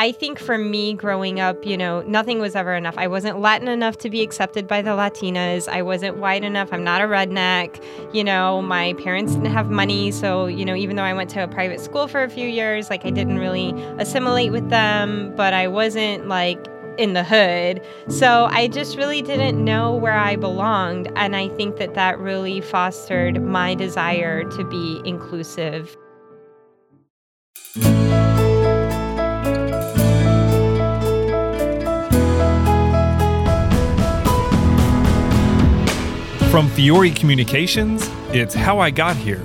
I think for me growing up, you know, nothing was ever enough. I wasn't Latin enough to be accepted by the Latinas. I wasn't white enough. I'm not a redneck. You know, my parents didn't have money. So, you know, even though I went to a private school for a few years, like I didn't really assimilate with them, but I wasn't like in the hood. So I just really didn't know where I belonged. And I think that that really fostered my desire to be inclusive. From Fiore Communications, it's How I Got Here,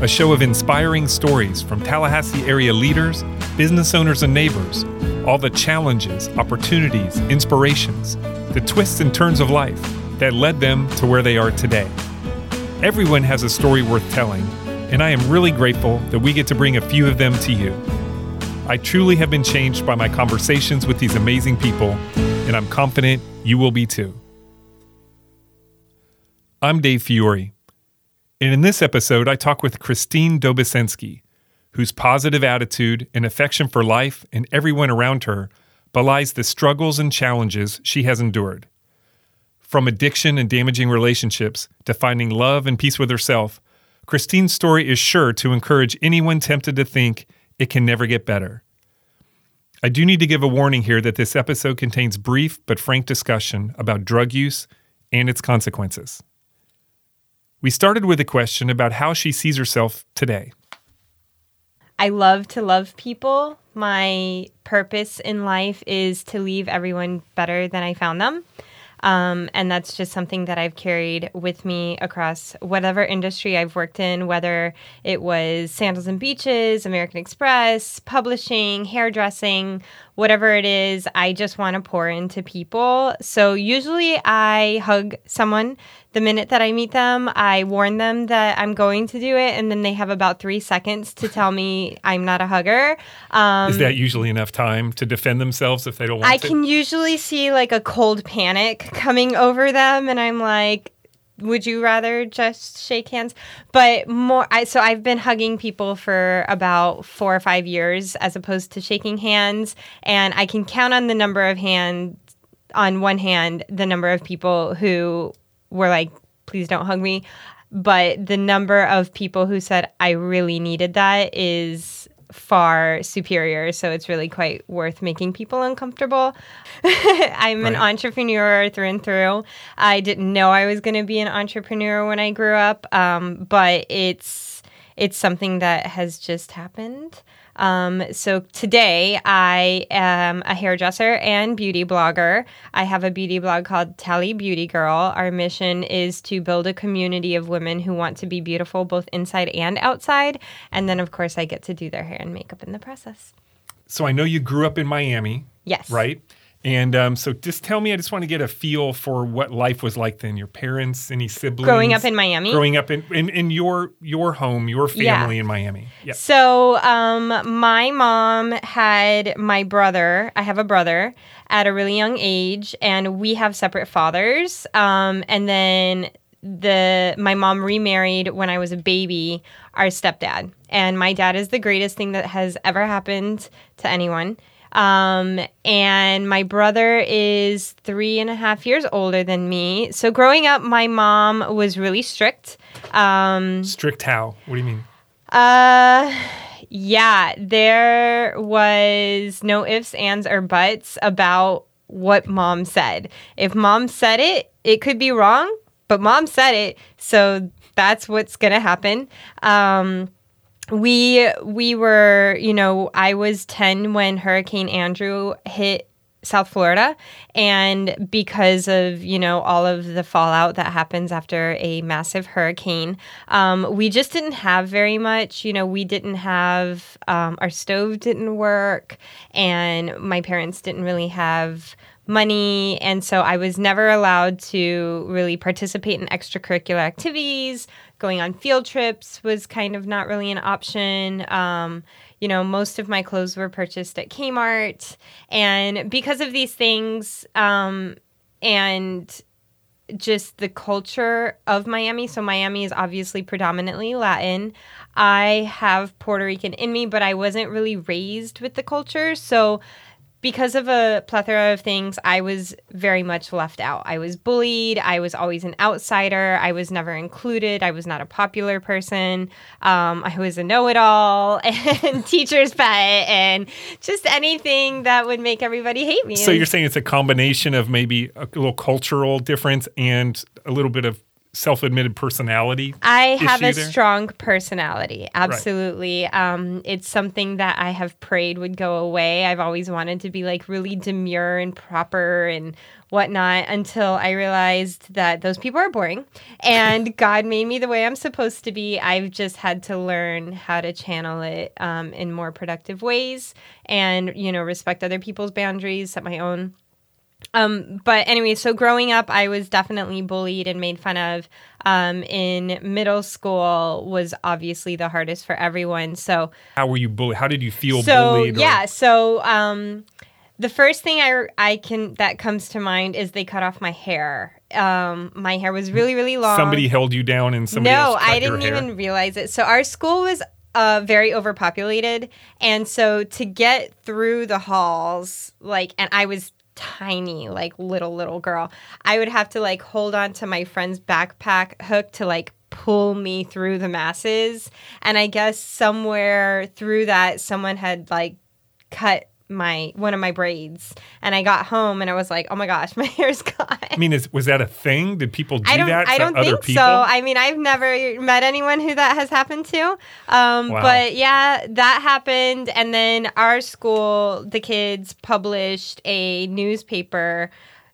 a show of inspiring stories from Tallahassee area leaders, business owners, and neighbors. All the challenges, opportunities, inspirations, the twists and turns of life that led them to where they are today. Everyone has a story worth telling, and I am really grateful that we get to bring a few of them to you. I truly have been changed by my conversations with these amazing people, and I'm confident you will be too. I'm Dave Fiore, and in this episode, I talk with Christine Dobesensky, whose positive attitude and affection for life and everyone around her belies the struggles and challenges she has endured. From addiction and damaging relationships to finding love and peace with herself, Christine's story is sure to encourage anyone tempted to think it can never get better. I do need to give a warning here that this episode contains brief but frank discussion about drug use and its consequences. We started with a question about how she sees herself today. I love to love people. My purpose in life is to leave everyone better than I found them. Um, and that's just something that I've carried with me across whatever industry I've worked in, whether it was Sandals and Beaches, American Express, publishing, hairdressing, whatever it is, I just want to pour into people. So usually I hug someone the minute that I meet them. I warn them that I'm going to do it, and then they have about three seconds to tell me I'm not a hugger. Um, is that usually enough time to defend themselves if they don't want I to? I can usually see like a cold panic coming over them, and I'm like, would you rather just shake hands but more I, so i've been hugging people for about four or five years as opposed to shaking hands and i can count on the number of hands on one hand the number of people who were like please don't hug me but the number of people who said i really needed that is far superior. So it's really quite worth making people uncomfortable. I'm right. an entrepreneur through and through. I didn't know I was going to be an entrepreneur when I grew up, um, but it's it's something that has just happened. Um, so today I am a hairdresser and beauty blogger. I have a beauty blog called Tally Beauty Girl. Our mission is to build a community of women who want to be beautiful both inside and outside. And then, of course, I get to do their hair and makeup in the process. So I know you grew up in Miami. Yes. Right? And um, so just tell me, I just want to get a feel for what life was like then. Your parents, any siblings? Growing up in Miami? Growing up in, in, in your your home, your family yeah. in Miami. Yeah. So um, my mom had my brother, I have a brother, at a really young age, and we have separate fathers. Um, and then the my mom remarried when I was a baby, our stepdad. And my dad is the greatest thing that has ever happened to anyone. Um, and my brother is three and a half years older than me. So growing up, my mom was really strict. Um, strict how? What do you mean? Uh, yeah, there was no ifs, ands, or buts about what mom said. If mom said it, it could be wrong, but mom said it, so that's what's gonna happen. Um, we we were you know i was 10 when hurricane andrew hit south florida. And because of you know all of the fallout that happens after a massive hurricane um, we just didn't have very much. You know we didn't have um, our stove didn't work and my parents didn't really have money. And so i was never allowed to really participate in extracurricular activities going on field trips was kind of not really an option. Um, you know, most of my clothes were purchased at Kmart. And because of these things, um, and just the culture of Miami. So, Miami is obviously predominantly Latin. I have Puerto Rican in me, but I wasn't really raised with the culture. So, because of a plethora of things, I was very much left out. I was bullied. I was always an outsider. I was never included. I was not a popular person. Um, I was a know it all and teacher's pet and just anything that would make everybody hate me. So you're saying it's a combination of maybe a little cultural difference and a little bit of self-admitted personality I have a there? strong personality. Absolutely. Um, it's something that I have prayed would go away. I've always wanted to be like really demure and proper and whatnot until I realized that those people are boring and God made me the way I'm supposed to be. I've just had to learn how to channel it um, in more productive ways and, you know, respect other people's boundaries, set my own. Um, but anyway, so growing up, I was definitely bullied and made fun of. Um, in middle school was obviously the hardest for everyone. So, how were you bullied how did you feel so bullied or- yeah, so um, the first thing I I can that comes to mind is they cut off my hair. Um, my hair was really really long. somebody held you down and somebody no, I didn't even realize it. So our school was uh, very overpopulated, and so to get through the halls, like, and I was tiny, like little little girl, I would have to like hold on to my friend's backpack hook to like pull me through the masses, and I guess somewhere through that, someone had like cut my one of my braids and I got home and I was like, "Oh my gosh, my hair's gone." I mean, is, was that a thing? Did people do I don't. that I don't other think people? so. I mean, I've never met anyone who that has happened to. Um, Wow. But yeah, that happened, and then our school, the kids published a newspaper,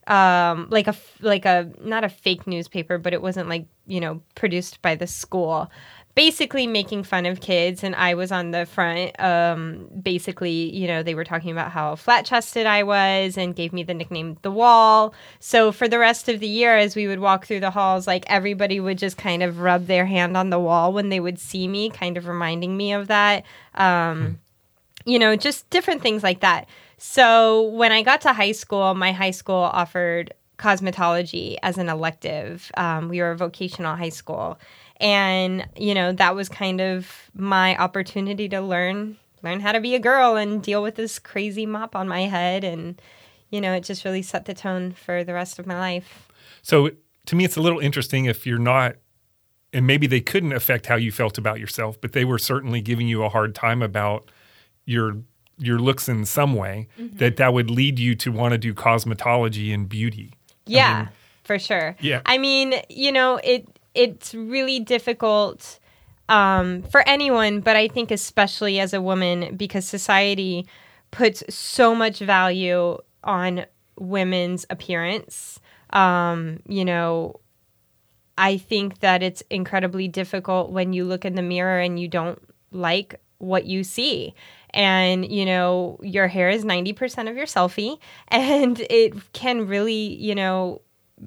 um, like a like a not a fake newspaper, but it wasn't like you know produced by the school. Basically, making fun of kids, and I was on the front. Um, basically, you know, they were talking about how flat chested I was and gave me the nickname The Wall. So, for the rest of the year, as we would walk through the halls, like everybody would just kind of rub their hand on the wall when they would see me, kind of reminding me of that. Um, you know, just different things like that. So when I got to high school, my high school offered cosmetology as an elective. Um, we were a vocational high school, and you know that was kind of my opportunity to learn learn how to be a girl and deal with this crazy mop on my head, and you know it just really set the tone for the rest of my life. So to me, it's a little interesting if you're not, and maybe they couldn't affect how you felt about yourself, but they were certainly giving you a hard time about your your looks in some way. Mm-hmm. That that would lead you to want to do cosmetology and beauty. Yeah, for sure. Yeah. I mean, you know, it it's really difficult um, for anyone, but I think especially as a woman because society puts so much value on women's appearance. Um, you know, I think that it's incredibly difficult when you look in the mirror and you don't like what you see. And, you know, your hair is 90% of your selfie, and it can really, you know,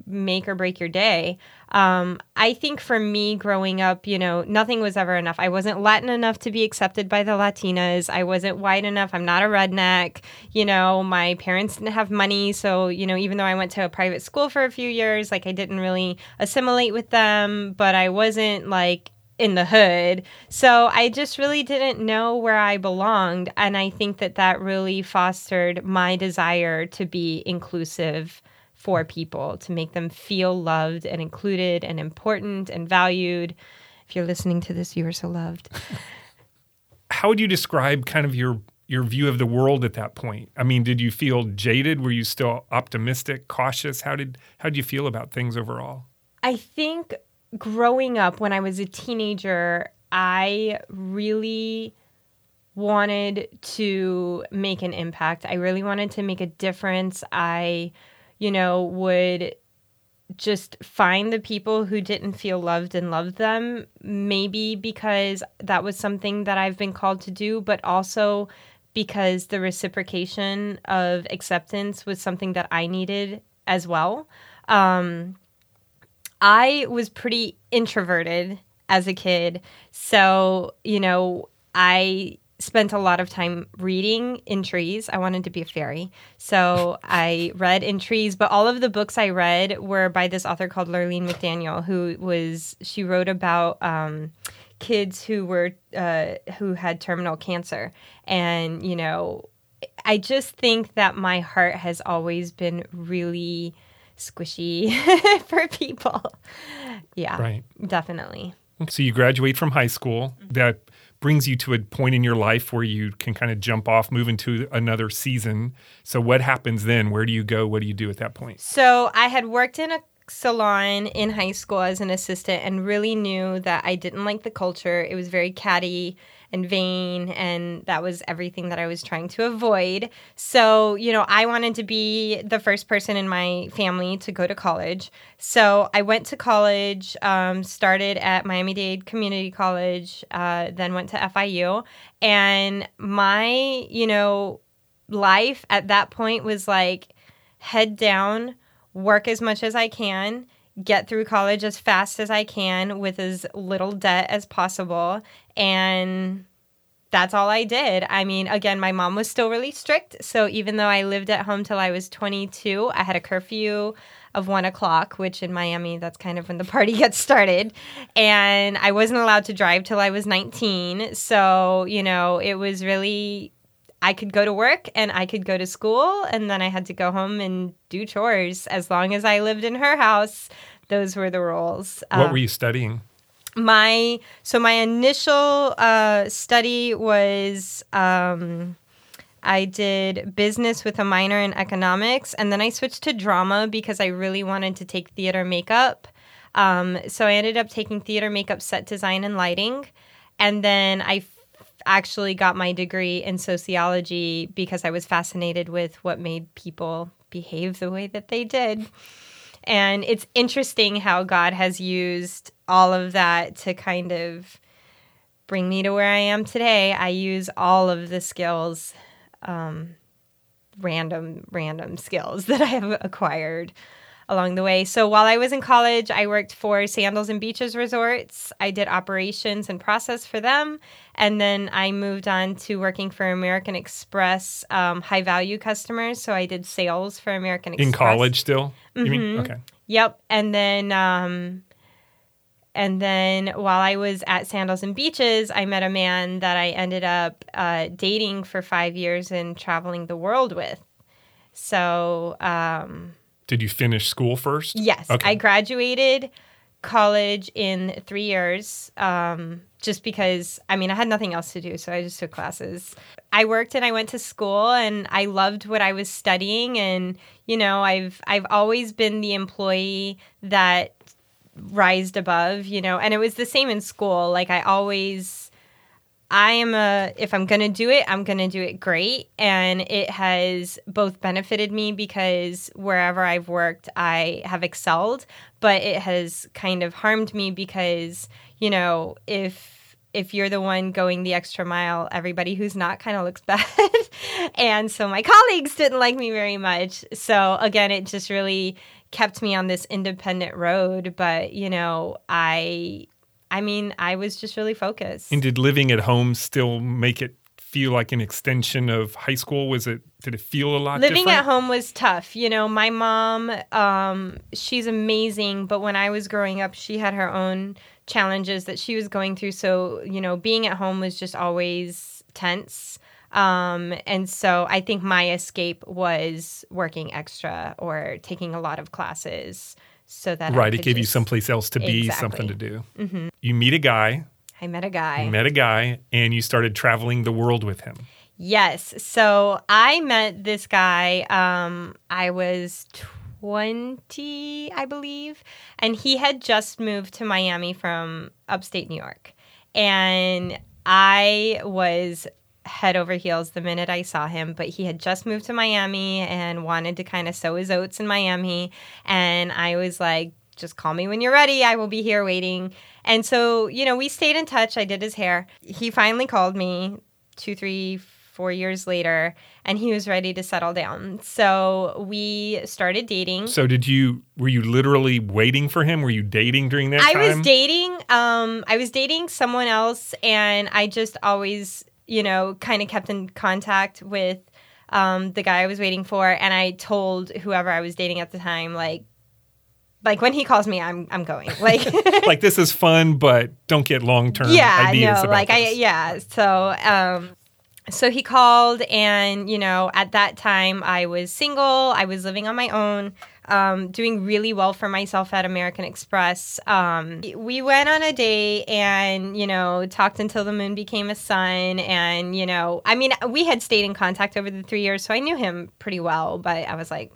make or break your day. Um, I think for me growing up, you know, nothing was ever enough. I wasn't Latin enough to be accepted by the Latinas. I wasn't white enough. I'm not a redneck. You know, my parents didn't have money. So, you know, even though I went to a private school for a few years, like I didn't really assimilate with them, but I wasn't like in the hood. So I just really didn't know where I belonged. And I think that that really fostered my desire to be inclusive for people, to make them feel loved and included and important and valued. If you're listening to this, you are so loved. How would you describe kind of your your view of the world at that point? I mean, did you feel jaded? Were you still optimistic, cautious? How did how did you feel about things overall? I think growing up when I was a teenager, I really wanted to make an impact. I really wanted to make a difference. I, you know, would just find the people who didn't feel loved and love them, maybe because that was something that I've been called to do, but also because the reciprocation of acceptance was something that I needed as well. Um, I was pretty introverted as a kid. So, you know, I spent a lot of time reading in trees. I wanted to be a fairy. So I read in trees, but all of the books I read were by this author called Lurlene McDaniel, who was, she wrote about, um, kids who were uh, who had terminal cancer and you know I just think that my heart has always been really squishy for people. Yeah. Right. Definitely. So you graduate from high school. That brings you to a point in your life where you can kind of jump off, move into another season. So what happens then? Where do you go? What do you do at that point? So I had worked in a salon in high school as an assistant and really knew that I didn't like the culture. It was very catty and vain, and that was everything that I was trying to avoid. So, you know, I wanted to be the first person in my family to go to college. So I went to college, um, started at Miami Dade Community College, uh, then went to FIU. And my, you know, life at that point was like head down, work as much as I can, get through college as fast as I can with as little debt as possible. And that's all I did. I mean, again, my mom was still really strict. So even though I lived at home till I was 22, I had a curfew of one o'clock, which in Miami, that's kind of when the party gets started. And I wasn't allowed to drive till I was 19. So, you know, it was really I could go to work and I could go to school, and then I had to go home and do chores. As long as I lived in her house, those were the rules. What um, were you studying? My so my initial uh, study was um, I did business with a minor in economics, and then I switched to drama because I really wanted to take theater makeup. Um, so I ended up taking theater makeup, set design, and lighting, and then I actually got my degree in sociology because I was fascinated with what made people behave the way that they did. And it's interesting how God has used all of that to kind of bring me to where I am today. I use all of the skills, um, random, random skills that I have acquired along the way. So while I was in college, I worked for Sandals and Beaches Resorts. I did operations and process for them. And then I moved on to working for American Express um, high value customers. So I did sales for American Express. In college still? Mm-hmm. You mean? Okay. Yep. And then. Um, and then while I was at Sandals and Beaches, I met a man that I ended up uh, dating for five years and traveling the world with. So, um, did you finish school first? Yes. Okay. I graduated college in three years um, just because, I mean, I had nothing else to do. So I just took classes. I worked and I went to school and I loved what I was studying. And, you know, I've, I've always been the employee that rised above, you know, and it was the same in school. Like I always I am a, if I'm going to do it, I'm going to do it great. And it has both benefited me because wherever I've worked, I have excelled, but it has kind of harmed me because, you know, if, if you're the one going the extra mile, everybody who's not kind of looks bad. and so my colleagues didn't like me very much. So again, it just really kept me on this independent road. But, you know, I I mean, I was just really focused. And did living at home still make it feel like an extension of high school? Was it did it feel a lot living different? at home was tough you know my mom um, she's amazing but when i was growing up she had her own challenges that she was going through so you know being at home was just always tense um, and so i think my escape was working extra or taking a lot of classes so that right, it gave just, you someplace else to be, exactly. something to do. Mm-hmm. You meet a guy. I met a guy. You met a guy, and you started traveling the world with him. Yes. So I met this guy. Um, I was 20, I believe, and he had just moved to Miami from upstate New York. And I was head over heels the minute I saw him, but he had just moved to Miami and wanted to kind of sow his oats in Miami. And I was like, just call me when you're ready. I will be here waiting. And so, you know, we stayed in touch. I did his hair. He finally called me two, three, four years later, and he was ready to settle down. So we started dating. So did you? Were you literally waiting for him? Were you dating during that I time? Was dating. Um, I was dating someone else, and I just always you know, kind of kept in contact with um, the guy I was waiting for, and I told whoever I was dating at the time, like, like when he calls me, I'm I'm going. Like, like this is fun, but don't get long term. Yeah, no, like this. I yeah. So um, so he called, and you know, at that time I was single. I was living on my own, um, doing really well for myself at American Express. Um, we went on a date, and you know, talked until the moon became a sun. And you know, I mean, we had stayed in contact over the three years, so I knew him pretty well. But I was like,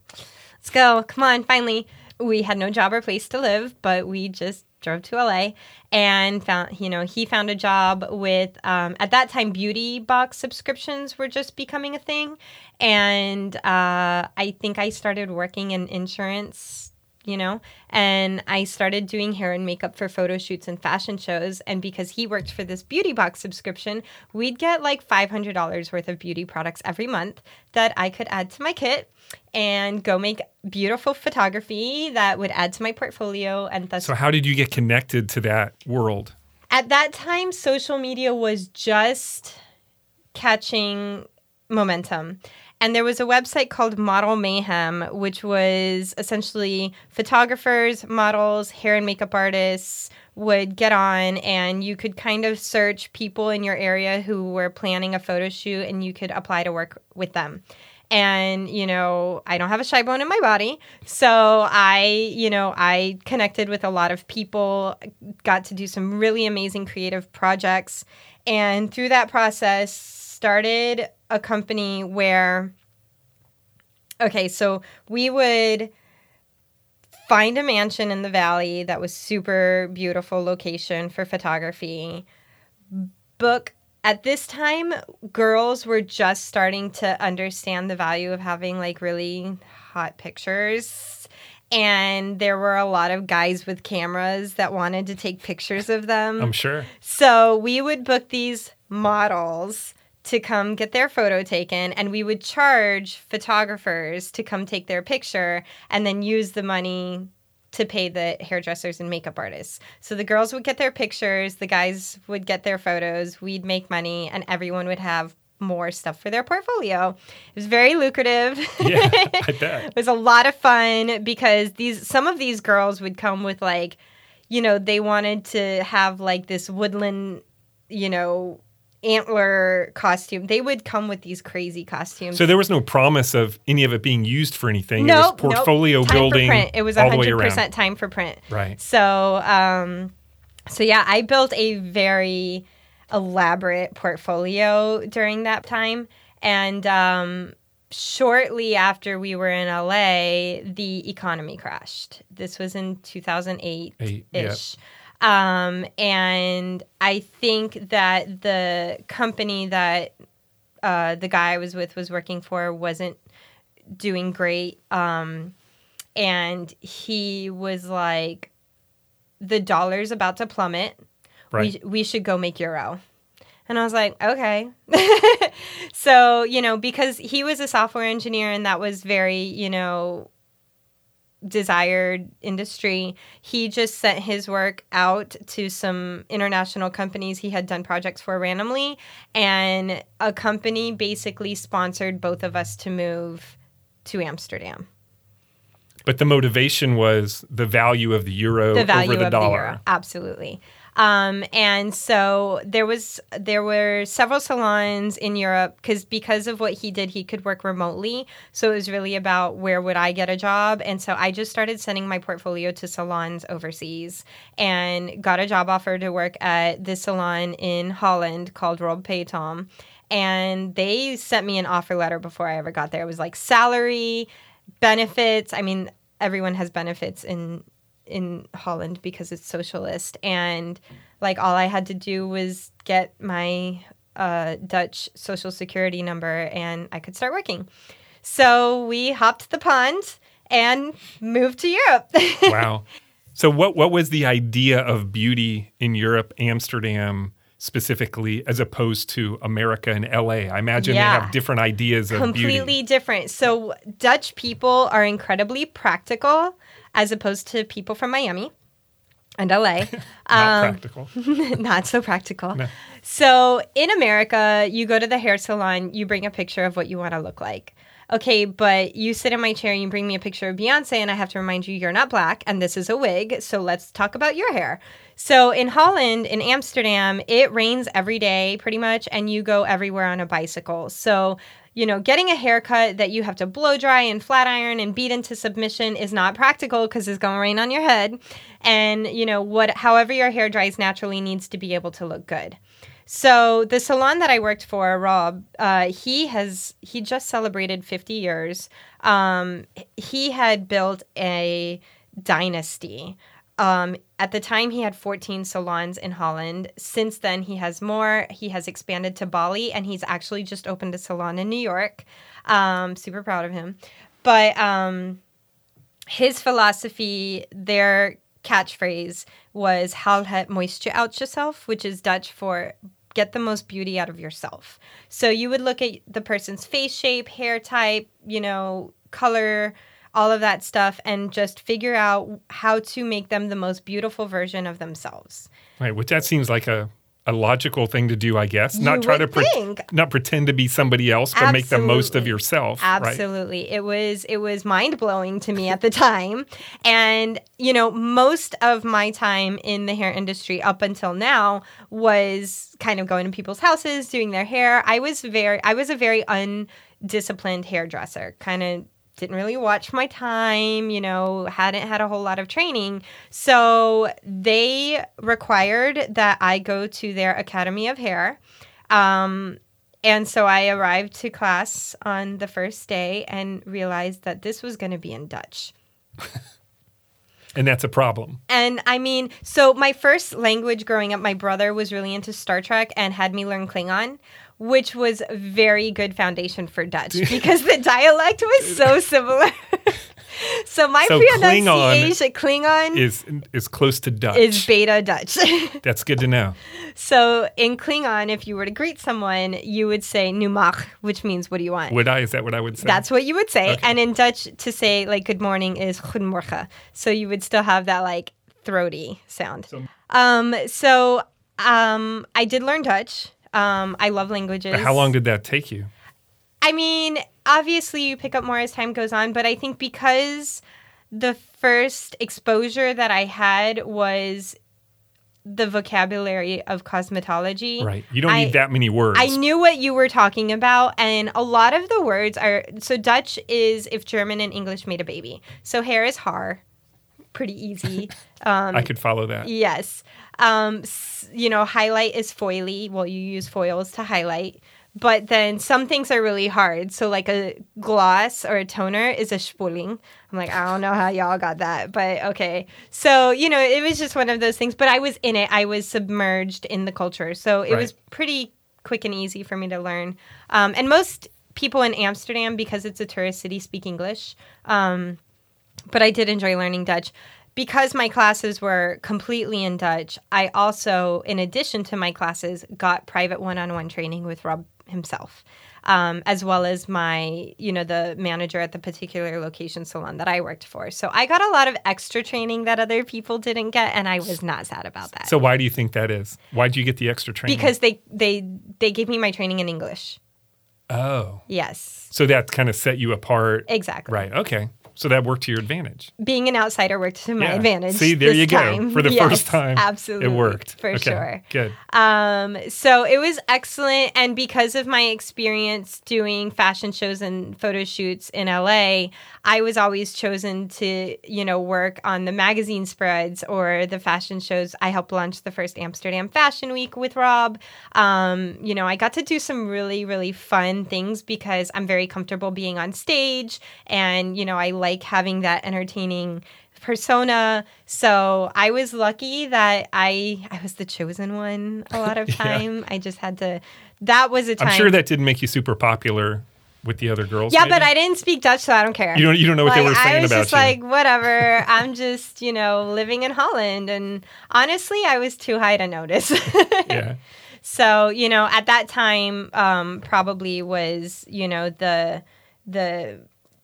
"Let's go! Come on!" Finally, we had no job or place to live, but we just drove to LA and found, you know, he found a job with, um, at that time, beauty box subscriptions were just becoming a thing. And uh, I think I started working in insurance, you know, and I started doing hair and makeup for photo shoots and fashion shows. And because he worked for this beauty box subscription, we'd get like $500 worth of beauty products every month that I could add to my kit and go make beautiful photography that would add to my portfolio and thus So, how did you get connected to that world? at that time social media was just catching momentum and there was a website called model mayhem which was essentially photographers models hair and makeup artists would get on and you could kind of search people in your area who were planning a photo shoot and you could apply to work with them. And you know i don't have a shy bone in my body so i you know i connected with a lot of people got to do some really amazing creative projects and through that process started a company where okay so we would find a mansion in the valley that was super beautiful location for photography. Book at this time girls were just starting to understand the value of having like really hot pictures. And there were a lot of guys with cameras that wanted to take pictures of them. I'm sure. so we would book these models to come get their photo taken, and we would charge photographers to come take their picture and then use the money to pay the hairdressers and makeup artists. So the girls would get their pictures, the guys would get their photos, we'd make money, and everyone would have more stuff for their portfolio. It was very lucrative. Yeah, I bet. it was a lot of fun because these some of these girls would come with like you know they wanted to have like this woodland you know antler costume they would come with these crazy costumes So there was no promise of any of it being used for anything. it was Nope, nope. portfolio building it was way 100% time for print Right. so um so yeah i built a very elaborate portfolio during that time and um shortly after we were in LA the economy crashed this was in 2008 Eight, yep. Um and i think that the company that uh the guy i was with was working for wasn't doing great. Um and he was like the dollar's about to plummet. Right. we, we should go make euro. And i was like okay. So you know because he was a software engineer and that was very you know desired industry he just sent his work out to some international companies he had done projects for randomly and a company basically sponsored both of us to move to amsterdam But the motivation was the value of the euro the value over the of dollar. the euro. Absolutely. Um, and so there was there were several salons in Europe because because of what he did, he could work remotely. So it was really about where would I get a job, and so I just started sending my portfolio to salons overseas and got a job offer to work at this salon in Holland called Rob Peetoom. And they sent me an offer letter before I ever got there. It was like salary, benefits. I mean, everyone has benefits in in Holland because it's socialist and like all I had to do was get my uh, Dutch social security number and I could start working. So we hopped the pond and moved to Europe. wow. So what what was the idea of beauty in Europe, Amsterdam specifically, as opposed to America and LA? I imagine they have different ideas of completely beauty. different. So Dutch people are incredibly practical as opposed to people from Miami. and LA. Not Um, practical. not so practical. No. So in America, you go to the hair salon, you bring a picture of what you want to look like. Okay, but you sit in my chair and you bring me a picture of Beyonce, and I have to remind you you're not black and this is a wig. So let's talk about your hair. So in Holland, in Amsterdam, it rains every day pretty much, and you go everywhere on a bicycle. So you know, getting a haircut that you have to blow dry and flat iron and beat into submission is not practical because it's going to rain on your head. And, you know, what, however your hair dries naturally needs to be able to look good. So the salon that I worked for, Rob, uh, he has he just celebrated 50 years. Um, he had built a dynasty. Um, at the time, he had 14 salons in Holland. Since then, he has more. He has expanded to Bali, and he's actually just opened a salon in New York. Um, super proud of him. But um, his philosophy, their catchphrase was "Haal het mooiste uit jezelf," which is Dutch for "get the most beauty out of yourself." So you would look at the person's face shape, hair type, you know, color, all of that stuff, and just figure out how to make them the most beautiful version of themselves. Right, which that seems like a, a logical thing to do, I guess. You not try to pre- not pretend to be somebody else, but make the most of Absolutely. yourself. Right? Absolutely. It was it was mind-blowing to me at the time. And you know, most of my time in the hair industry up until now was kind of going to people's houses, doing their hair. I was very I was a very undisciplined hairdresser. Kind of didn't really watch my time, you know, hadn't had a whole lot of training. So they required that I go to their Academy of Hair. Um, and so I arrived to class on the first day and realized that this was going to be in Dutch. And that's a problem. And I mean, so my first language growing up, my brother was really into Star Trek and had me learn Klingon, which was very good foundation for Dutch because the dialect was so similar. so my So Klingon pronunciation, Klingon, Is is close to Dutch. is beta Dutch. that's good to know. so in Klingon, if you were to greet someone, you would say nuqneH, which means what do you want? Would I? Is that what I would say? That's what you would say. Okay. And in Dutch, to say like good morning is goedemorgen. So you would still have that like throaty sound. So- um, so um, I did learn Dutch. Um, I love languages. How long did that take you? I mean, obviously you pick up more as time goes on, but I think because the first exposure that I had was the vocabulary of cosmetology. Right. You don't I- need that many words. I knew what you were talking about, and a lot of the words are so Dutch is if German and English made a baby. So hair is haar, pretty easy. Um, I could follow that. yes, um, you know, highlight is foily. Well, you use foils to highlight, but then some things are really hard. So like a gloss or a toner is a spoeling. I'm like, I don't know how y'all got that, but okay. So you know, it was just one of those things. But I was in it. I was submerged in the culture, so it Right. was pretty quick and easy for me to learn. Um, and most people in Amsterdam, because it's a tourist city, speak English. Um, but I did enjoy learning Dutch. Because my classes were completely in Dutch, I also, in addition to my classes, got private one on one training with Rob himself, um, as well as my, you know, the manager at the particular location salon that I worked for. So I got a lot of extra training that other people didn't get, and I was not sad about that. So why do you think that is? Why do you get the extra training? because they, they, they gave me my training in English. oh, Yes, so that kind of set you apart. exactly. Right. Okay. So that worked to your advantage. being an outsider worked to my Yeah. advantage. See, there you go. time. For the Yes, first time, absolutely, it worked for Okay, sure. Good. Um, so it was excellent, and because of my experience doing fashion shows and photo shoots in LA, I was always chosen to, you know, work on the magazine spreads or the fashion shows. I helped launch the first Amsterdam Fashion Week with Rob. Um, you know, I got to do some really, really fun things because I'm very comfortable being on stage, and you know, I like having that entertaining persona. So I was lucky that I I was the chosen one a lot of Yeah. time. I just had to. That was a time. I'm sure that didn't make you super popular with the other girls. Yeah, maybe? but I didn't speak Dutch, so I don't care. You don't. You don't know what like, they were saying about you. I was just you. like, whatever. I'm just, you know, living in Holland, and honestly, I was too high to notice. yeah. So, you know, at that time, um, probably was, you know, the the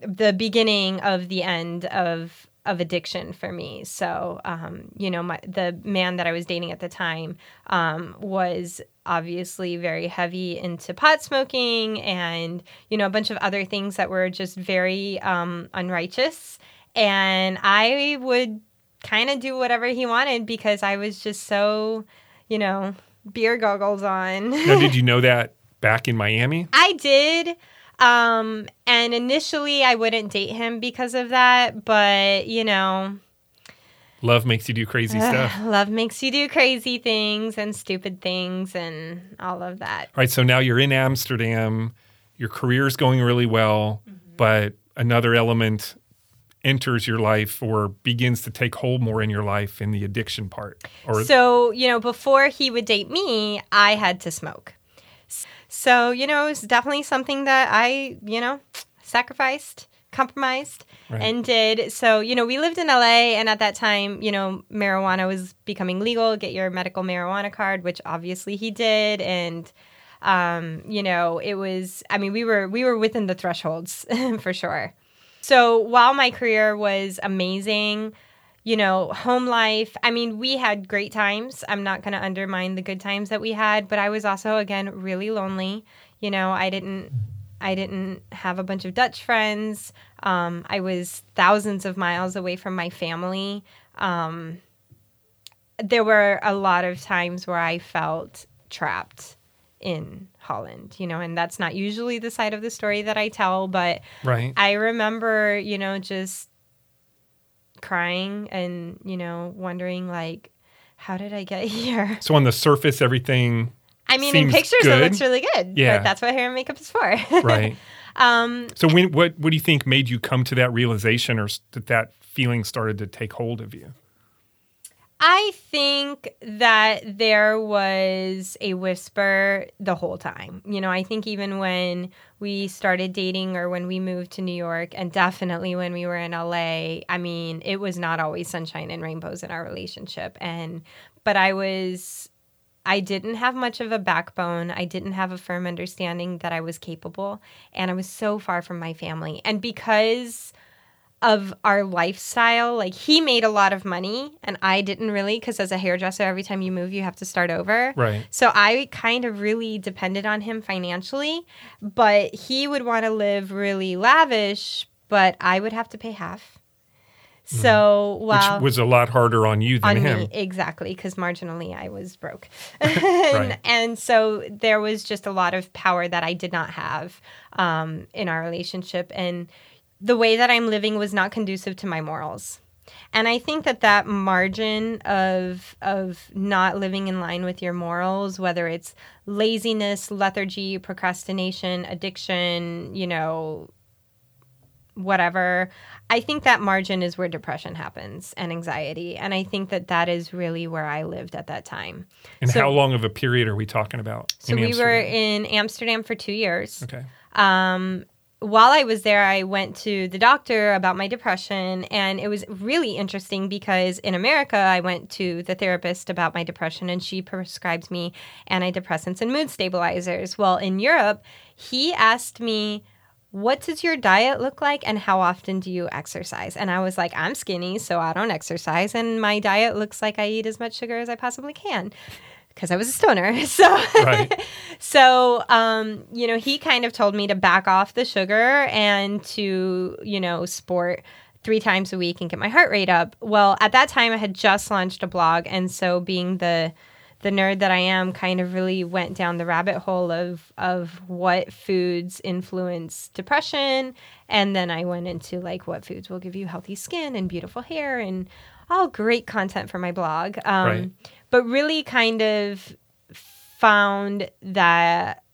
the beginning of the end of of addiction for me. So, um, you know, my, the man that I was dating at the time um, was obviously very heavy into pot smoking and, you know, a bunch of other things that were just very um, unrighteous. And I would kind of do whatever he wanted because I was just so, you know, beer goggles on. now, did you know that back in Miami? I did. Um, and initially I wouldn't date him because of that, but you know, love makes you do crazy stuff. Love makes you do crazy things and stupid things and all of that. All right, so now you're in Amsterdam, your career's going really well, mm-hmm. but another element enters your life or begins to take hold more in your life in the addiction part. Or So, you know, before he would date me, I had to smoke. So, you know, it's definitely something that I, you know, sacrificed, compromised, right. and did. So, you know, we lived in LA, and at that time, you know, marijuana was becoming legal. Get your medical marijuana card, which obviously he did. And, um, you know, it was, I mean, we were, we were within the thresholds for sure. So while my career was amazing, you know, home life. I mean, we had great times. I'm not going to undermine the good times that we had, but I was also again really lonely. You know, I didn't I didn't have a bunch of Dutch friends. Um, I was thousands of miles away from my family. Um, there were a lot of times where I felt trapped in Holland, you know, and that's not usually the side of the story that I tell, but right. I remember, you know, just crying and, you know, wondering like, how did I get here? So on the surface, everything. I mean, in pictures, good. it looks really good. Yeah, that's what hair and makeup is for. right. Um, so when what what do you think made you come to that realization, or that that feeling started to take hold of you? I think that there was a whisper the whole time. You know, I think even when we started dating or when we moved to New York, and definitely when we were in LA, I mean, it was not always sunshine and rainbows in our relationship. And, but I was, I didn't have much of a backbone. I didn't have a firm understanding that I was capable. And I was so far from my family. And because, of our lifestyle. Like he made a lot of money and I didn't really because as a hairdresser every time you move you have to start over. Right. So I kind of really depended on him financially, but he would want to live really lavish, but I would have to pay half. Mm-hmm. So while which was a lot harder on you than on him, me, exactly, because marginally I was broke, and, right. and, so there was just a lot of power that I did not have um, in our relationship, and the way that I'm living was not conducive to my morals. And I think that that margin of of not living in line with your morals, whether it's laziness, lethargy, procrastination, addiction, you know, whatever, I think that margin is where depression happens and anxiety. And I think that that is really where I lived at that time. And so, how long of a period are we talking about? So we Amsterdam? were in Amsterdam for two years. Okay. Um, while I was there, I went to the doctor about my depression, and it was really interesting because in America, I went to the therapist about my depression, and she prescribed me antidepressants and mood stabilizers. Well, in Europe, he asked me, what does your diet look like and how often do you exercise? And I was like, I'm skinny, so I don't exercise. And my diet looks like I eat as much sugar as I possibly can because I was a stoner. So, right. so um, you know, he kind of told me to back off the sugar and to you know sport three times a week and get my heart rate up. Well, at that time, I had just launched a blog, and so being the the nerd that I am, kind of really went down the rabbit hole of of what foods influence depression, and then I went into like what foods will give you healthy skin and beautiful hair and all great content for my blog. Um, right but really kind of found that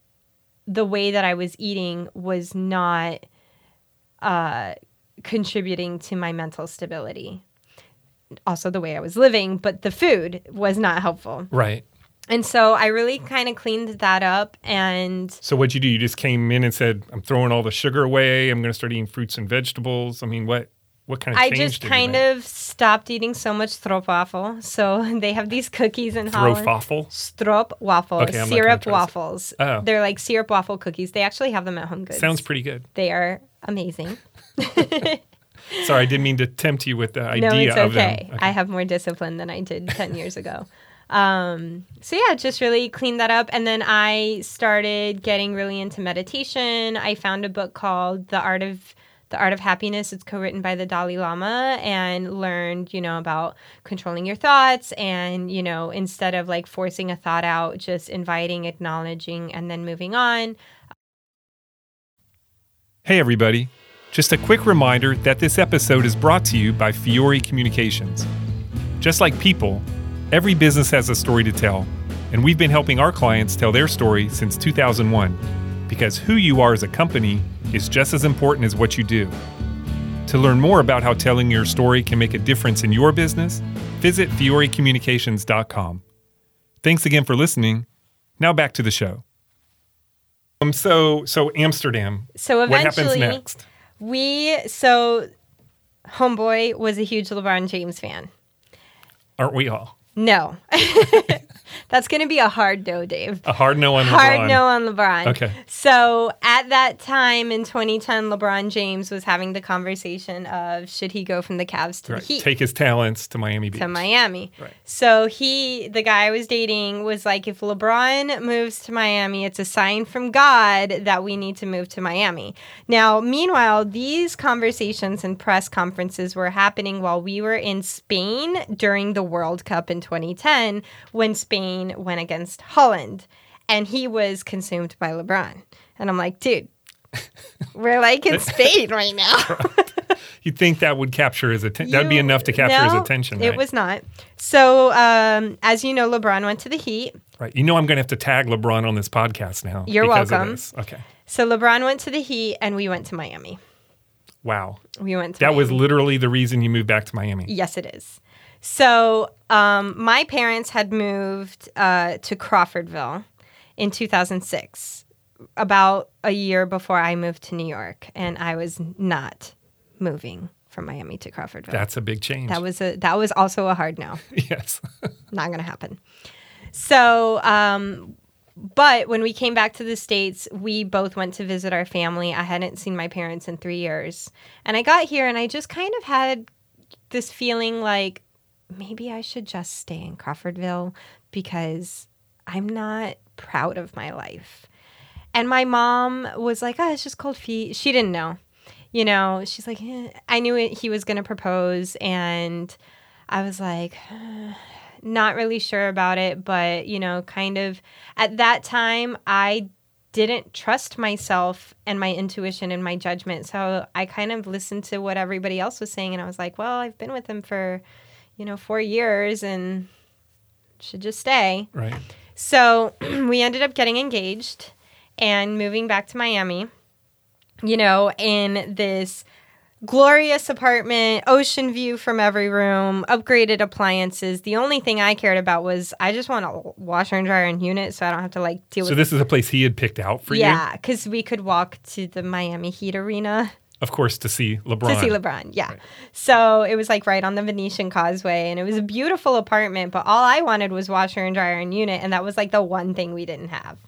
the way that I was eating was not uh, contributing to my mental stability. Also, the way I was living, but the food was not helpful. Right. And so I really kind of cleaned that up. And so, what'd you do? You just came in and said, I'm throwing all the sugar away. I'm going to start eating fruits and vegetables. I mean, what? What kind of I just kind of stopped eating so much stroopwafel. So they have these cookies in Holland. Stroopwafel? Stroopwafel. Okay, syrup waffles. Oh. They're like syrup waffle cookies. They actually have them at Home Goods. Sounds pretty good. They are amazing. Sorry, I didn't mean to tempt you with the idea no, it's of okay. I have more discipline than I did 10 years ago. Um, so yeah, just really cleaned that up. And then I started getting really into meditation. I found a book called The Art of the Art of Happiness. It's co-written by the Dalai Lama and learned, you know, about controlling your thoughts and, you know, instead of like forcing a thought out, just inviting, acknowledging, and then moving on. Hey, everybody. Just a quick reminder that this episode is brought to you by Fiore Communications. Just like people, every business has a story to tell, and we've been helping our clients tell their story since 2001 because who you are as a company is just as important as what you do. To learn more about how telling your story can make a difference in your business, visit fiorecommunications.com. Thanks again for listening. Now back to the show. Um, so so Amsterdam. So what happens eventually, next? we so homeboy was a huge LeBron James fan. Aren't we all? No. That's going to be a hard no, Dave. A hard no on Hard LeBron. Hard no on LeBron. Okay. So at that time in 2010, LeBron James was having the conversation of should he go from the Cavs to Right. the Heat Take his talents to Miami Beach. to Miami. Right. So he, the guy I was dating, was like, if LeBron moves to Miami, it's a sign from God that we need to move to Miami. Now, meanwhile, these conversations and press conferences were happening while we were in Spain during the World Cup in 2010 when Spain went against Holland. And he was consumed by LeBron. And I'm like, dude, we're like in Spain right now. You'd think that would capture his attention. That'd be enough to capture his no, attention. It was not. So, um, as you know, LeBron went to the Heat. Right. You know, I'm going to have to tag LeBron on this podcast now. You're welcome. Okay. So LeBron went to the Heat, and we went to Miami. Wow. We went. To That was literally the reason you moved back to Miami. yes, it is. So um, my parents had moved uh, to Crawfordville in 2006, about a year before I moved to New York, and I was not moving from Miami to Crawfordville. That's a big change. that was a that was also a hard no. yes. not going to happen. So, um, but when we came back to the States, we both went to visit our family. I hadn't seen my parents in three years. And I got here and I just kind of had this feeling like maybe I should just stay in Crawfordville because I'm not proud of my life. And my mom was like, oh, it's just cold feet. She didn't know. You know, she's like, eh. I knew it, he was going to propose. And I was like, not really sure about it, but you know, kind of at that time, I didn't trust myself and my intuition and my judgment. So I kind of listened to what everybody else was saying, and I was like, well, I've been with him for, you know, four years and should just stay. Right. So we ended up getting engaged and moving back to Miami, you know, in this glorious apartment, ocean view from every room, upgraded appliances. The only thing I cared about was I just want a washer and dryer and unit so I don't have to like deal So with So this is a place he had picked out for you, Yeah, because we could walk to the Miami Heat Arena of course, to see LeBron. to see LeBron. Yeah. So it was like right on the Venetian Causeway and it was a beautiful apartment, but all I wanted was washer and dryer and unit. And that was like the one thing we didn't have.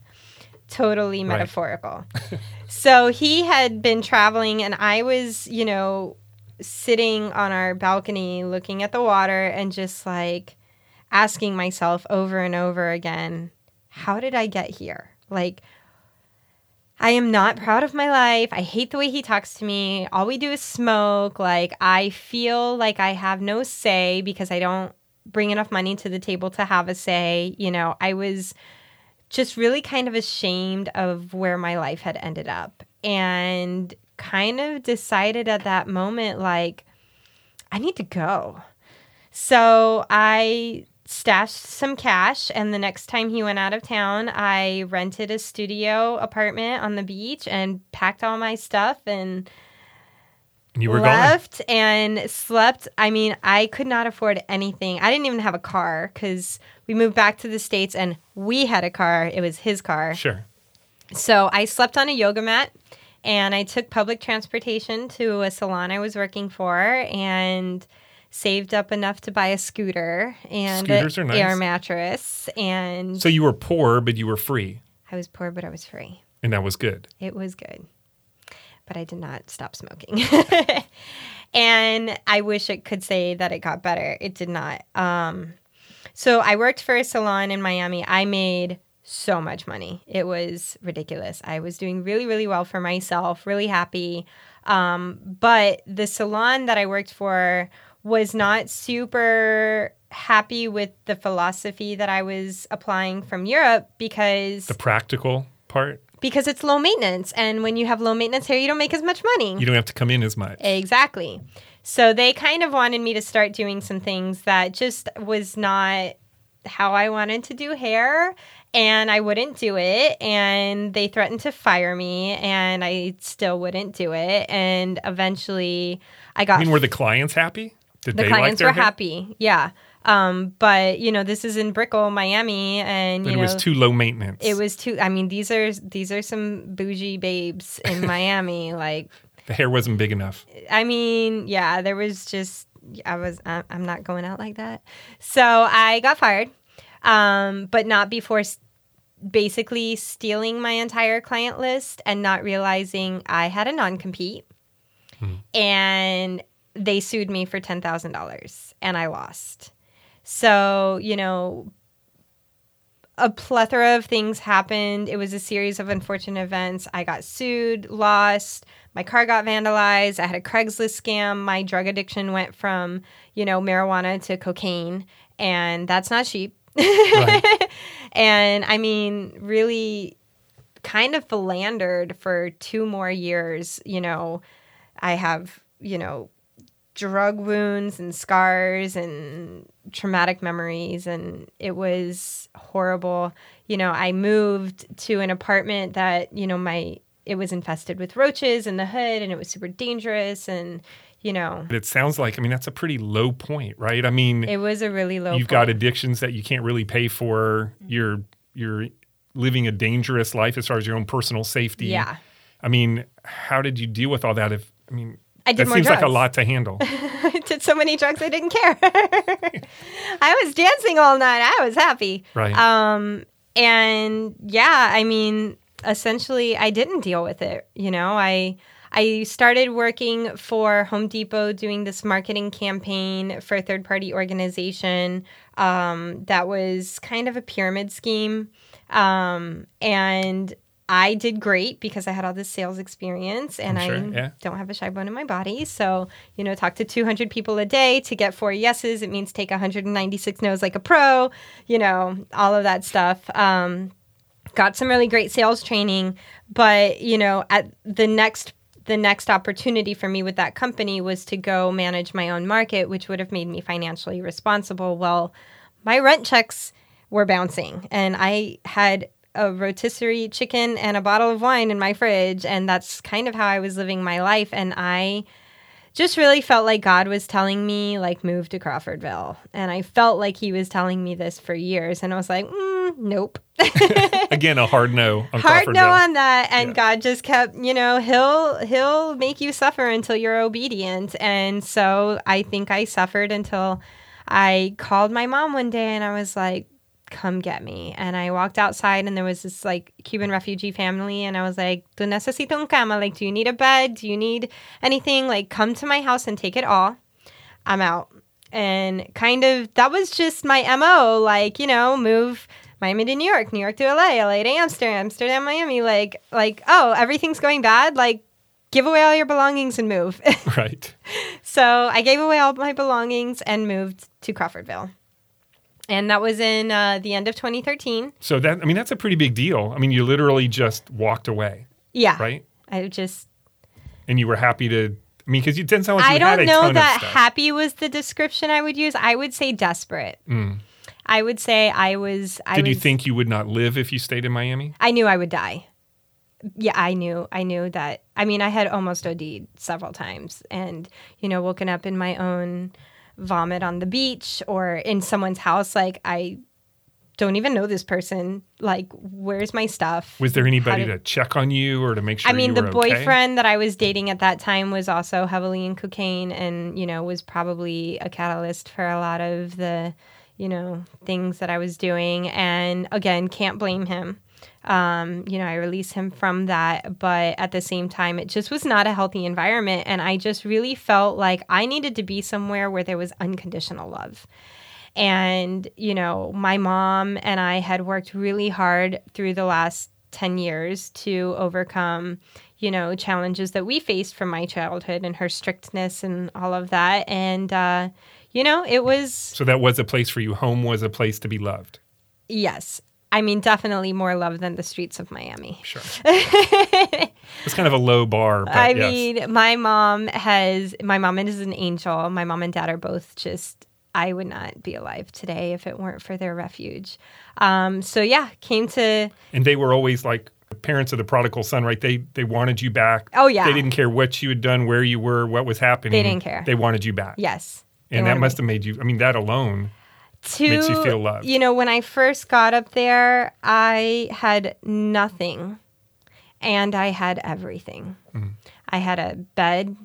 Totally Right. metaphorical. so he had been traveling and I was, you know, sitting on our balcony looking at the water and just like asking myself over and over again, how did I get here? Like, I am not proud of my life. I hate the way he talks to me. All we do is smoke. Like, I feel like I have no say because I don't bring enough money to the table to have a say. You know, I was just really kind of ashamed of where my life had ended up and kind of decided at that moment, like, I need to go. So I stashed some cash, and the next time he went out of town, I rented a studio apartment on the beach and packed all my stuff and You were gone. left and slept. I mean, I could not afford anything. I didn't even have a car because we moved back to the States and we had a car. It was his car. Sure. So I slept on a yoga mat and I took public transportation to a salon I was working for and saved up enough to buy a scooter and Scooters an nice. air mattress. And So you were poor, but you were free, I was poor, but I was free. and that was good. It was good. But I did not stop smoking. and I wish it could say that it got better. It did not. Um, so I worked for a salon in Miami. I made so much money. It was ridiculous. I was doing really, really well for myself, really happy. Um, but the salon that I worked for was not super happy with the philosophy that I was applying from Europe because The practical part, because it's low maintenance and when you have low maintenance hair you don't make as much money. you don't have to come in as much. Exactly. So they kind of wanted me to start doing some things that just was not how I wanted to do hair and I wouldn't do it and they threatened to fire me and I still wouldn't do it and eventually I got I mean, were the clients happy? Did the like clients their were hair? happy. Yeah. Um, but you know, this is in Brickell, Miami and you it know was too low maintenance. it was too I mean these are these are some bougie babes in Miami like the hair wasn't big enough. I mean, yeah, there was just I was I'm not going out like that. So I got fired, um, but not before basically stealing my entire client list and not realizing I had a non compete, and they sued me for ten thousand dollars, and I lost. So you know. A plethora of things happened. It was a series of unfortunate events. I got sued, lost, my car got vandalized. I had a Craigslist scam. My drug addiction went from, you know, marijuana to cocaine, and that's not cheap. Right. and I mean, really kind of philandered for two more years. You know, I have, you know, drug wounds and scars and traumatic memories and it was horrible. You know, I moved to an apartment that, you know, my it was infested with roaches in the hood and it was super dangerous and you know, it sounds like, I mean, that's a pretty low point, right? I mean, it was a really low you've got addictions that you can't really pay for. Mm-hmm. You're you're living a dangerous life as far as your own personal safety. Yeah. I mean, how did you deal with all that? If I mean, I did that more seems like a lot to handle. I did so many drugs I didn't care. I was dancing all night. I was happy. Right. Um, and yeah, I mean, essentially, I didn't deal with it. You know, I I started working for Home Depot doing this marketing campaign for a third party organization um, that was kind of a pyramid scheme. Um, and I did great because I had all this sales experience and sure, I yeah. don't have a shy bone in my body. So, you know, talk to 200 people a day to get four yeses. It means take 196 no's like a pro, you know, all of that stuff. Um, got some really great sales training, but, you know, at the next the next opportunity for me with that company was to go manage my own market, which would have made me financially responsible. Well, my rent checks were bouncing, and I had a rotisserie chicken and a bottle of wine in my fridge, and that's kind of how I was living my life. And I just really felt like God was telling me, like, move to Crawfordville. And I felt like He was telling me this for years. And I was like, mm, nope. Again, a hard no on Hard no on that. And Yeah. God just kept, you know, He'll He'll make you suffer until you're obedient. And so I think I suffered until I called my mom one day and I was like, come get me. And I walked outside and there was this like Cuban refugee family and I was like, Tu necesito un cama? Like, do you need a bed? Do you need anything? Like, come to my house and take it all. I'm out. And kind of that was just my MO, like, you know, move Miami to New York, New York to LA, LA to Amsterdam, Amsterdam, Miami, like like, oh, everything's going bad, like give away all your belongings and move. Right. So I gave away all my belongings and moved to Crawfordville. And that was in uh, the end of 2013. So that I mean, that's a pretty big deal. I mean, you literally just walked away, Yeah. right? I just, And you were happy to. I mean, because you didn't sound like you I don't know that happy was the description I would use. I would say desperate. Mm. I would say I was. I Did you think you would not live if you stayed in Miami? I knew I would die. Yeah, I knew. I knew that. I mean, I had almost OD'd several times and, you know, woken up in my own vomit on the beach or in someone's house. Like, I don't even know this person. Like, where's my stuff? Was there anybody did- to check on you or to make sure? I mean, the were okay? boyfriend that I was dating at that time was also heavily in cocaine and, you know, was probably a catalyst for a lot of the, you know, things that I was doing. And again, can't blame him. Um, you know, I released him from that, but at the same time, it just was not a healthy environment. And I just really felt like I needed to be somewhere where there was unconditional love. And, you know, my mom and I had worked really hard through the last 10 years to overcome, you know, challenges that we faced from my childhood and her strictness and all of that. And, uh, you know, it was. So that was a place for you. Home was a place to be loved. Yes. I mean, definitely more love than the streets of Miami. Sure. it's kind of a low bar. But I yes. mean, my mom has, my mom is an angel. My mom and dad are both just, I would not be alive today if it weren't for their refuge. Um, so yeah, came to, and they were always like parents of the prodigal son, right? They they wanted you back. Oh, yeah. They didn't care what you had done, where you were, what was happening. They didn't care. They wanted you back. yes. And that must me- have made you. I mean, that alone. To makes you feel loved. You know, when I first got up there, I had nothing and I had everything. Mm-hmm. I had a bed,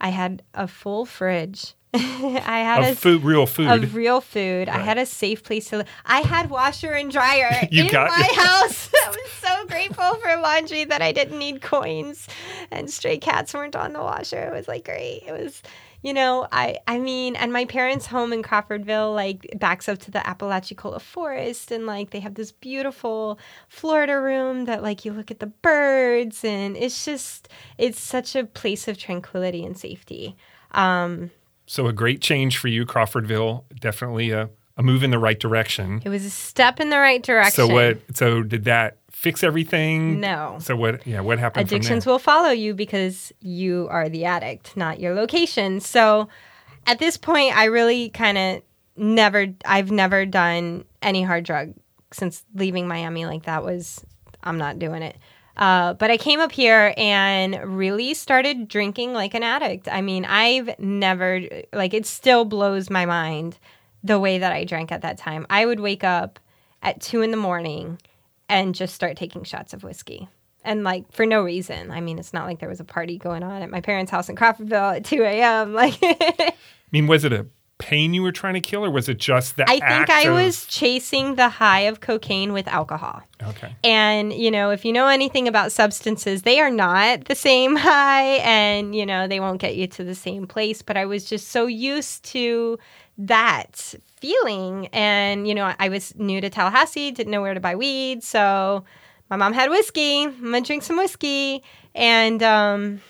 I had a full fridge. I had Of a food, real food. of real food. I had a safe place to live. I had washer and dryer You in got- my house. I was so grateful for laundry that I didn't need coins and stray cats weren't on the washer. It was like great. It was you know, I I mean, and my parents' home in Crawfordville like backs up to the Apalachicola Forest and like they have this beautiful Florida room that like you look at the birds and it's just it's such a place of tranquility and safety. Um so a great change for you, Crawfordville. Definitely a, a move in the right direction. It was a step in the right direction. So what? So did that fix everything? No. So what? Yeah. What happened? Addictions will follow you because you are the addict, not your location. So at this point, I really kind of never, I've never done any hard drug since leaving Miami. Like that was, I'm not doing it. Uh, but I came up here and really started drinking like an addict. I mean, I've never, like, it still blows my mind the way that I drank at that time. I would wake up at two in the morning and just start taking shots of whiskey. And like for no reason. I mean, it's not like there was a party going on at my parents' house in Crawfordville at 2 a.m. Like, I mean, was it a pain you were trying to kill, or was it just that? I think I of- was chasing the high of cocaine with alcohol. Okay. And, you know, if you know anything about substances, they are not the same high and, you know, they won't get you to the same place. But I was just so used to that feeling. And, you know, I was new to Tallahassee, didn't know where to buy weed. So my mom had whiskey. I'm going to drink some whiskey. And, um,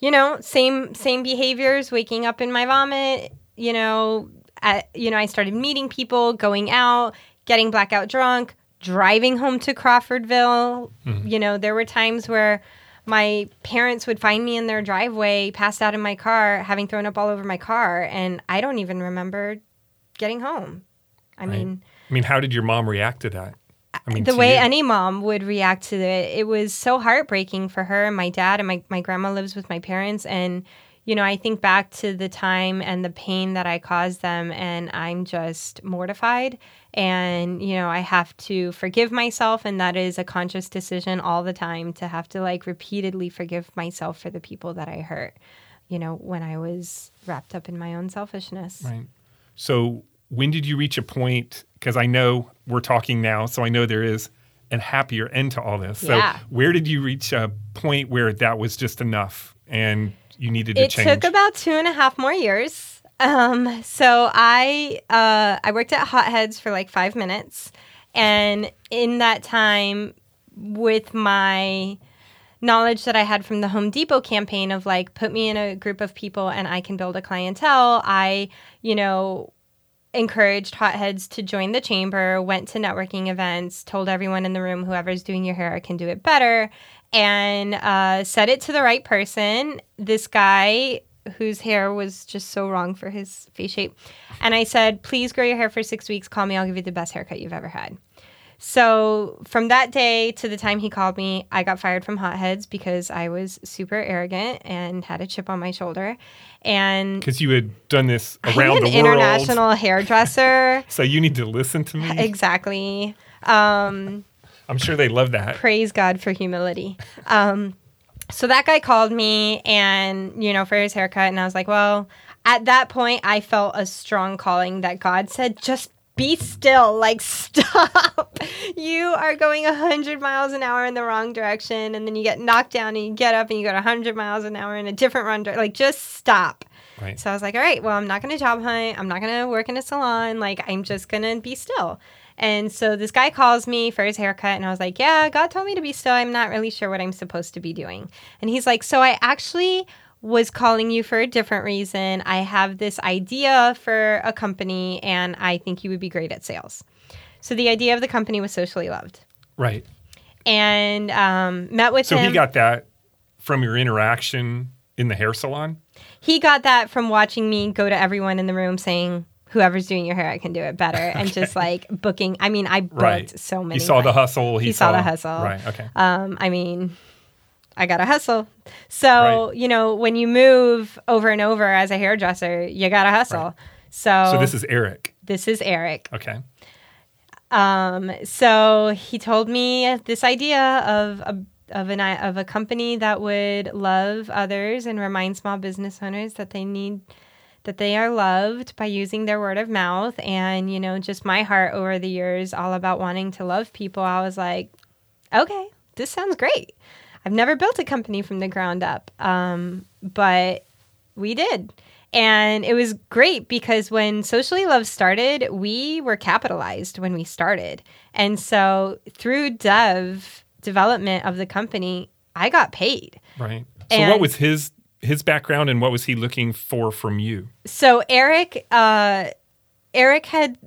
you know, same same behaviors, waking up in my vomit, you know, at, you know, I started meeting people, going out, getting blackout drunk, driving home to Crawfordville. You know, there were times where my parents would find me in their driveway, passed out in my car, having thrown up all over my car, and I don't even remember getting home. I Right. mean, I mean, how did your mom react to that? I mean, the way you. any mom would react to it, it was so heartbreaking for her and my dad and my, my grandma lives with my parents and you know i think back to the time and the pain that i caused them and i'm just mortified and you know i have to forgive myself and that is a conscious decision all the time to have to like repeatedly forgive myself for the people that i hurt you know when i was wrapped up in my own selfishness Right. So when did you reach a point? Because I know we're talking now, so I know there is an happier end to all this. So Yeah. where did you reach a point where that was just enough and you needed to it change? It took about two and a half more years. Um, so I uh, I worked at Hotheads for like five minutes, and in that time, with my knowledge that I had from the Home Depot campaign of like put me in a group of people and I can build a clientele, I you know encouraged hotheads to join the chamber, went to networking events, told everyone in the room, whoever's doing your hair I can do it better, and uh, said it to the right person. This guy whose hair was just so wrong for his face shape. And I said, please grow your hair for six weeks. Call me. I'll give you the best haircut you've ever had. So from that day to the time he called me, I got fired from Hotheads because I was super arrogant and had a chip on my shoulder. And Because you had done this I'm around an the world. international hairdresser. So you need to listen to me. exactly. Um, I'm sure they love that. praise God for humility. Um, so that guy called me and, you know, for his haircut. And I was like, well, at that point, I felt a strong calling that God said, just be still. Like, stop. you are going 100 miles an hour in the wrong direction. And then you get knocked down and you get up and you go 100 miles an hour in a different run. Like, just stop. Right. So I was like, all right, well, I'm not going to job hunt. I'm not going to work in a salon. Like, I'm just going to be still. And so this guy calls me for his haircut, and I was like, yeah, God told me to be still. I'm not really sure what I'm supposed to be doing. And he's like, so I actually was calling you for a different reason. I have this idea for a company, and I think you would be great at sales. So the idea of the company was socially loved. Right. And um, met with So him. he got that from your interaction in the hair salon? he got that from watching me go to everyone in the room saying, whoever's doing your hair, I can do it better. And just like booking. I mean, I booked Right. so many. He saw the hustle. He, he saw the hustle. Right. Okay. Um, I mean, I got to hustle. So, Right. you know, when you move over and over as a hairdresser, you got to hustle. Right. So, so this is Eric. this is Eric. Okay. Um, so he told me this idea of a of an of a company that would love others and remind small business owners that they need that they are loved by using their word of mouth and you know just my heart over the years all about wanting to love people i was like okay this sounds great i've never built a company from the ground up um, but we did and it was great because when socially love started we were capitalized when we started and so through dev development of the company i got paid Right. So what was his his background and what was he looking for from you? so eric uh eric had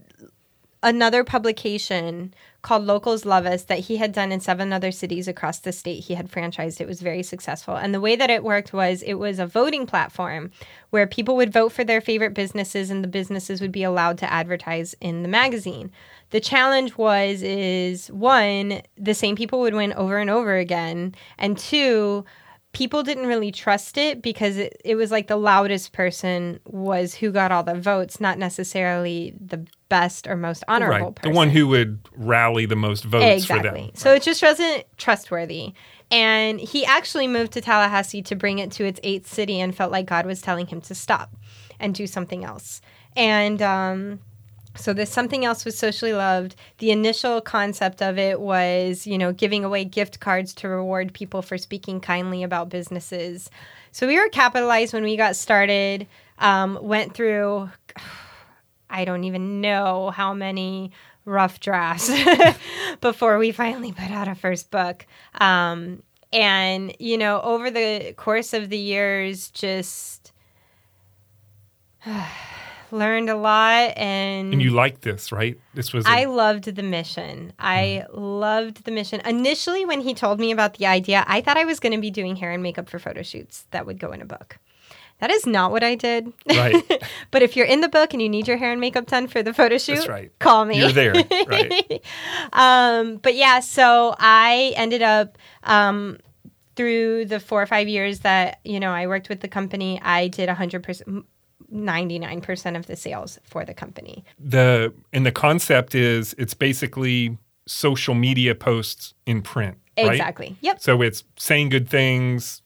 another publication called locals love us that he had done in seven other cities across the state he had franchised. It was very successful. And the way that it worked was it was a voting platform where people would vote for their favorite businesses and the businesses would be allowed to advertise in the magazine. The challenge was is one the same people would win over and over again. And two people didn't really trust it because it, it was like the loudest person was who got all the votes, not necessarily the best or most honorable right. person. The one who would rally the most votes for them. So it just wasn't trustworthy. And he actually moved to Tallahassee to bring it to its eighth city and felt like God was telling him to stop and do something else. And um, so this something else was socially loved. The initial concept of it was, you know, giving away gift cards to reward people for speaking kindly about businesses. So we were capitalized when we got started. Um, went through, I don't even know how many rough drafts before we finally put out a first book. Um, and you know, over the course of the years, just learned a lot and And you liked this, right? This was a- I loved the mission. I loved the mission. Initially, when he told me about the idea, I thought I was going to be doing hair and makeup for photo shoots that would go in a book. That is not what I did. Right. but if you're in the book and you need your hair and makeup done for the photo shoot, right. call me. You're there, right. um, but yeah, so I ended up um, through the four or five years that you know I worked with the company. I did hundred percent. 99% of the sales for the company. the and the concept is it's basically social media posts in print. right? Exactly. Yep. So it's saying good things,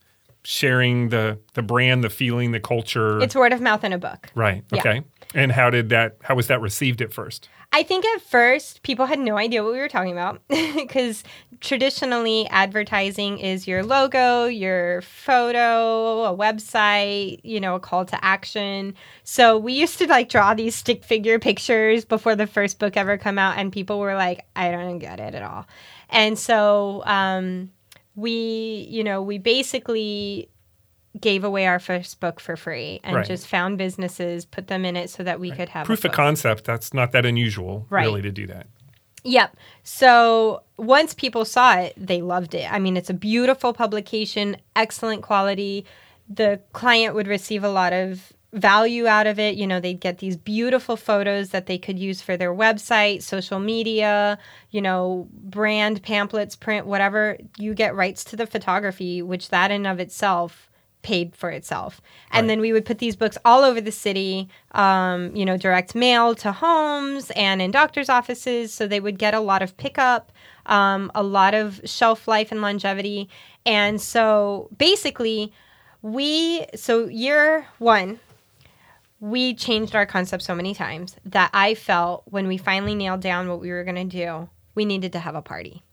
sharing the the brand, the feeling, the culture. It's word of mouth in a book. right. yeah. Okay. And how did that how was that received at first? I think at first people had no idea what we were talking about because traditionally advertising is your logo, your photo, a website, you know, a call to action. So we used to like draw these stick figure pictures before the first book ever come out and people were like, I don't get it at all. And so um, we, you know, we basically gave away our first book for free and Right. just found businesses, put them in it so that we could have a Proof of concept, that's not that unusual Right. really to do that. Yep. So once people saw it, they loved it. I mean, it's a beautiful publication, excellent quality. The client would receive a lot of value out of it. You know, they'd get these beautiful photos that they could use for their website, social media, you know, brand pamphlets, print, whatever. You get rights to the photography, which that in of itself paid for itself. And Right. then we would put these books all over the city, um, you know, direct mail to homes and in doctors' offices. So they would get a lot of pickup, um, a lot of shelf life and longevity. And so basically, we, so year one, we changed our concept so many times that I felt when we finally nailed down what we were going to do, we needed to have a party.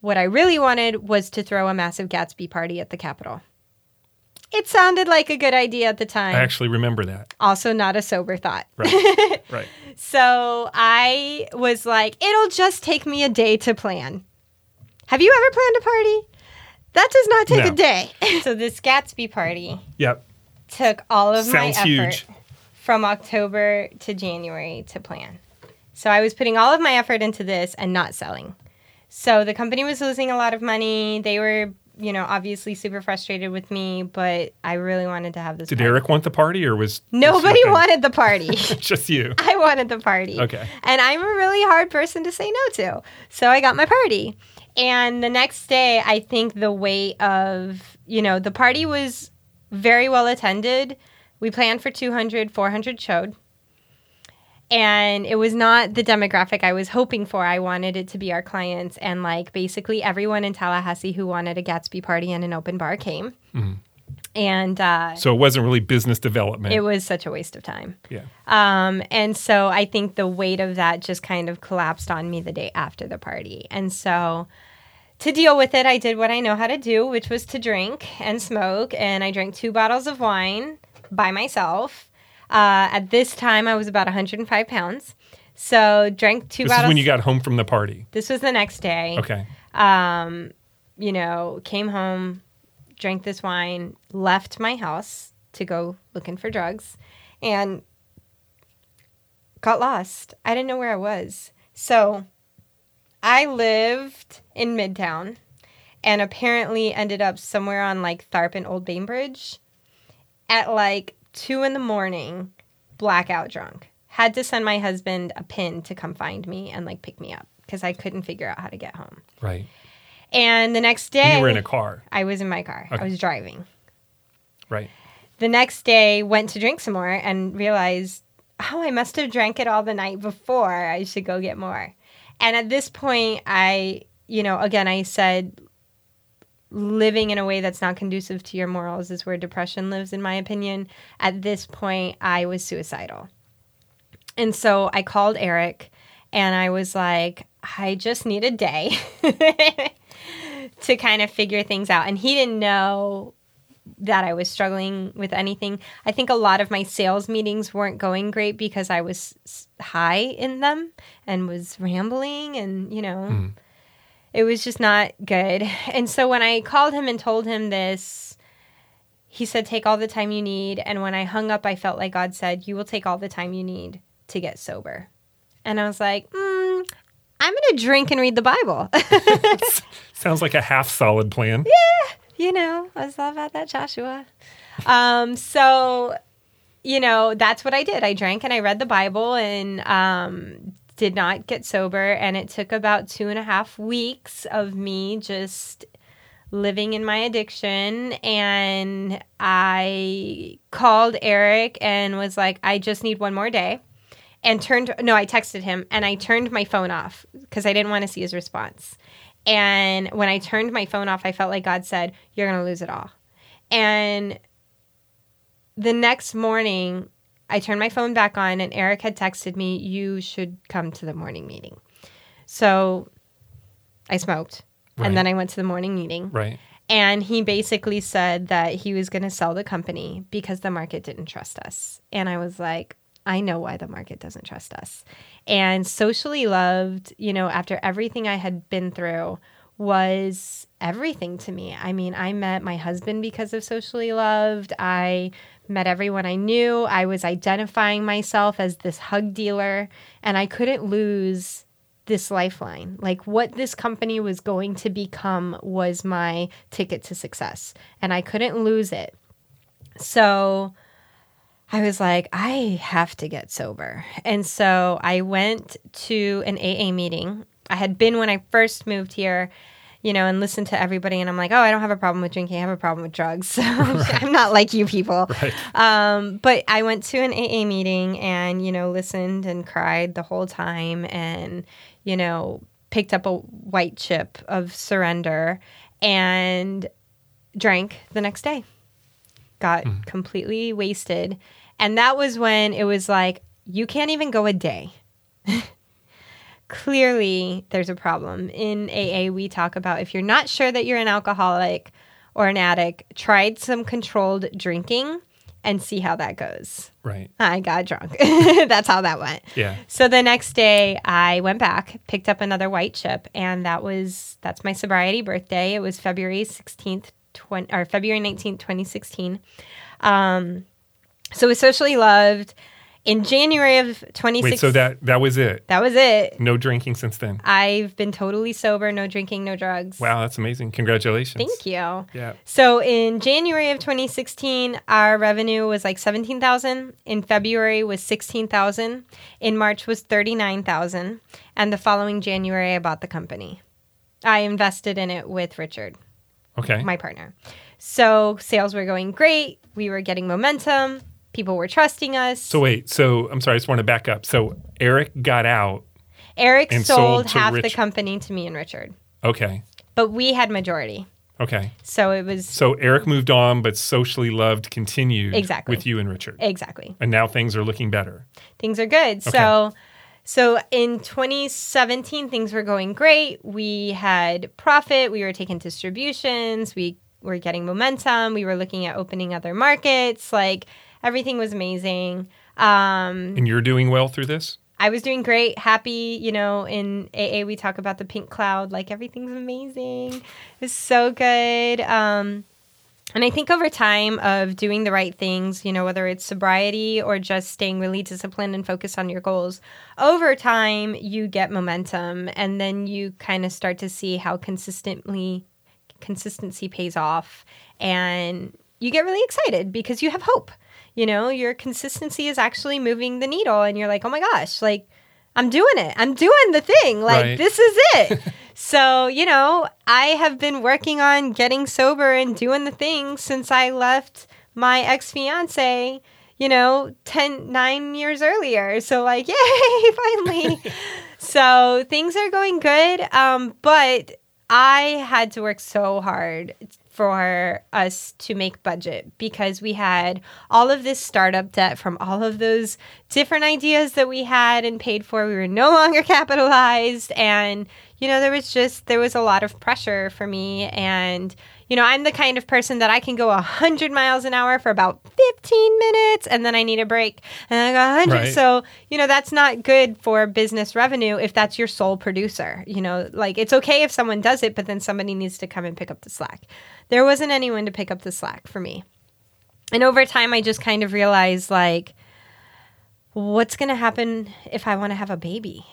What I really wanted was to throw a massive Gatsby party at the Capitol. It sounded like a good idea at the time. I actually remember that. also, not a sober thought. Right. right. So I was like, it'll just take me a day to plan. Have you ever planned a party? That does not take No. a day. so this Gatsby party Yep. Took all of Sounds my effort huge. from October to January to plan. So I was putting all of my effort into this and not selling. So the company was losing a lot of money. They were, you know, obviously super frustrated with me, but I really wanted to have this. Did party. Eric want the party or was Nobody wanted the party. just you? I wanted the party. Okay. And I'm a really hard person to say no to. So I got my party. And the next day, I think the weight of, you know, the party was very well attended. We planned for 200, 400 showed. And it was not the demographic I was hoping for. I wanted it to be our clients. And like basically everyone in Tallahassee who wanted a Gatsby party and an open bar came. And uh, So it wasn't really business development. it was such a waste of time. yeah. Um, and so I think the weight of that just kind of collapsed on me the day after the party. And so to deal with it, I did what I know how to do, which was to drink and smoke. And I drank two bottles of wine by myself. Uh, at this time, I was about 105 pounds. So drank two This bottles. This is when you got home from the party. this was the next day Okay. um, you know, came home, drank this wine, left my house to go looking for drugs, and got lost. I didn't know where I was. So I lived in Midtown and apparently ended up somewhere on like Tharpe and Old Bainbridge at like two in the morning, blackout drunk. Had to send my husband a pin to come find me and like pick me up because I couldn't figure out how to get home. Right. And the next day, you were in a car. I was in my car. Okay. I was driving. Right. The next day, went to drink some more and realized, oh, I must have drank it all the night before. I should go get more. And at this point, I, you know, again, I said, living in a way that's not conducive to your morals is where depression lives, in my opinion. At this point, I was suicidal. And so I called Eric and I was like, I just need a day to kind of figure things out. And he didn't know that I was struggling with anything. I think a lot of my sales meetings weren't going great because I was high in them and was rambling and, you know, it was just not good. And so when I called him and told him this, he said, Take all the time you need. And when I hung up, I felt like God said, You will take all the time you need to get sober. And I was like, mm, I'm going to drink and read the Bible. Sounds like a half solid plan. You know, I was all about that Joshua. Um, so, you know, that's what I did. I drank and I read the Bible and um, did not get sober. And it took about two and a half weeks of me just living in my addiction. And I called Eric and was like, I just need one more day. And turned, no, I texted him and I turned my phone off because I didn't want to see his response. And when I turned my phone off, I felt like God said, You're going to lose it all. And the next morning, I turned my phone back on, and Eric had texted me, You should come to the morning meeting. So I smoked. Right. And then I went to the morning meeting. Right. And he basically said that he was going to sell the company because the market didn't trust us. And I was like, I know why the market doesn't trust us. And socially loved, you know, after everything I had been through was everything to me. I mean, I met my husband because of socially loved. I met everyone I knew. I was identifying myself as this hug dealer, and I couldn't lose this lifeline. Like what this company was going to become was my ticket to success, and I couldn't lose it. So I was like, I have to get sober. And so I went to an AA meeting. I had been when I first moved here, you know, and listened to everybody. And I'm like, oh, I don't have a problem with drinking. I have a problem with drugs. So I'm not like you people. Right. Um, but I went to an AA meeting and, you know, listened and cried the whole time and, you know, picked up a white chip of surrender and drank the next day. Got completely wasted. And that was when it was like, you can't even go a day. Clearly, there's a problem. In AA, we talk about if you're not sure that you're an alcoholic or an addict, try some controlled drinking and see how that goes. Right. I got drunk. That's how that went. Yeah. So the next day I went back, picked up another white chip, and that was that's my sobriety birthday. It was February 16th, 20, or February 19th, 2016. Um, so it was socially loved. In January of 2016, Wait, so that that was it. that was it. No drinking since then. I've been totally sober, no drinking, no drugs. Wow, that's amazing. Congratulations. Thank you. Yeah. So in January of 2016, our revenue was like 17,000. In February was 16,000. In March was 39,000. And the following January, I bought the company. I invested in it with Richard, Okay. my partner. So sales were going great. We were getting momentum. People were trusting us. so wait, so I'm sorry, I just want to back up. So Eric got out. Eric sold, sold half the company to me and Richard, Okay. but we had majority. Okay. So it was So Eric moved on, but socially loved continued Exactly. with you and Richard. exactly. And now things are looking better. things are good. So so in 2017 things were going great. We had profit, we were taking distributions, we were getting momentum, we were looking at opening other markets, like everything was amazing. Um And you're doing well through this? I was doing great, happy, you know, in AA we talk about the pink cloud, like everything's amazing. It's so good. Um and I think over time of doing the right things, you know, whether it's sobriety or just staying really disciplined and focused on your goals, over time you get momentum and then you kind of start to see how consistently consistency pays off and you get really excited because you have hope. You know, your consistency is actually moving the needle and you're like, "Oh my gosh, like I'm doing it. I'm doing the thing. Like Right. this is it." so, you know, I have been working on getting sober and doing the thing since I left my ex-fiance, you know, 10 9 years earlier. So like, yay, finally. so, things are going good. Um, but I had to work so hard for us to make budget because we had all of this startup debt from all of those different ideas that we had and paid for. We were no longer capitalized and you know there was just there was a lot of pressure for me and you know I'm the kind of person that I can go 100 miles an hour for about 15 minutes and then I need a break and I go 100 Right. so you know that's not good for business revenue if that's your sole producer. You know like it's okay if someone does it but then somebody needs to come and pick up the slack. There wasn't anyone to pick up the slack for me. And over time i just kind of realized like what's going to happen if i want to have a baby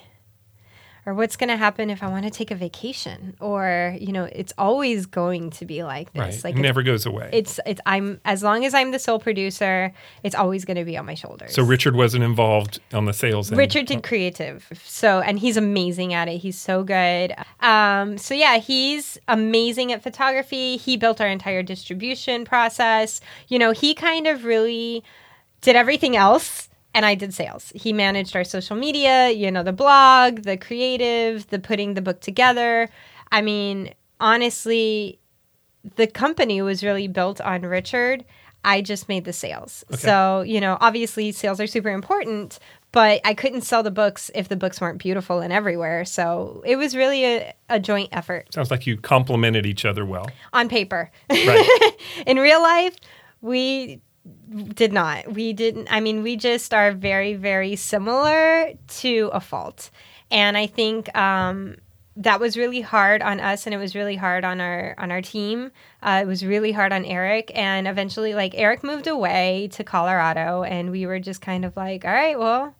or what's going to happen if i want to take a vacation or you know it's always going to be like this Right. like it never goes away. it's it's i'm as long as i'm the sole producer it's always going to be on my shoulders so Richard wasn't involved on the sales end. Richard did creative, so and he's amazing at it. He's so good. Um, so yeah, he's amazing at photography. He built our entire distribution process. You know, he kind of really did everything else, and I did sales. He managed our social media. You know, the blog, the creative, the putting the book together. I mean, honestly, the company was really built on Richard. I just made the sales. So, you know, obviously sales are super important, but I couldn't sell the books if the books weren't beautiful and everywhere. So it was really a, a joint effort Sounds like you complemented each other well. on paper. Right. In real life, we did not. We didn't. I mean, we just are very, very similar to a fault. And I think um, that was really hard on us, and it was really hard on our on our team. Uh, it was really hard on Eric, and eventually, like Eric moved away to Colorado, and we were just kind of like, all right, well,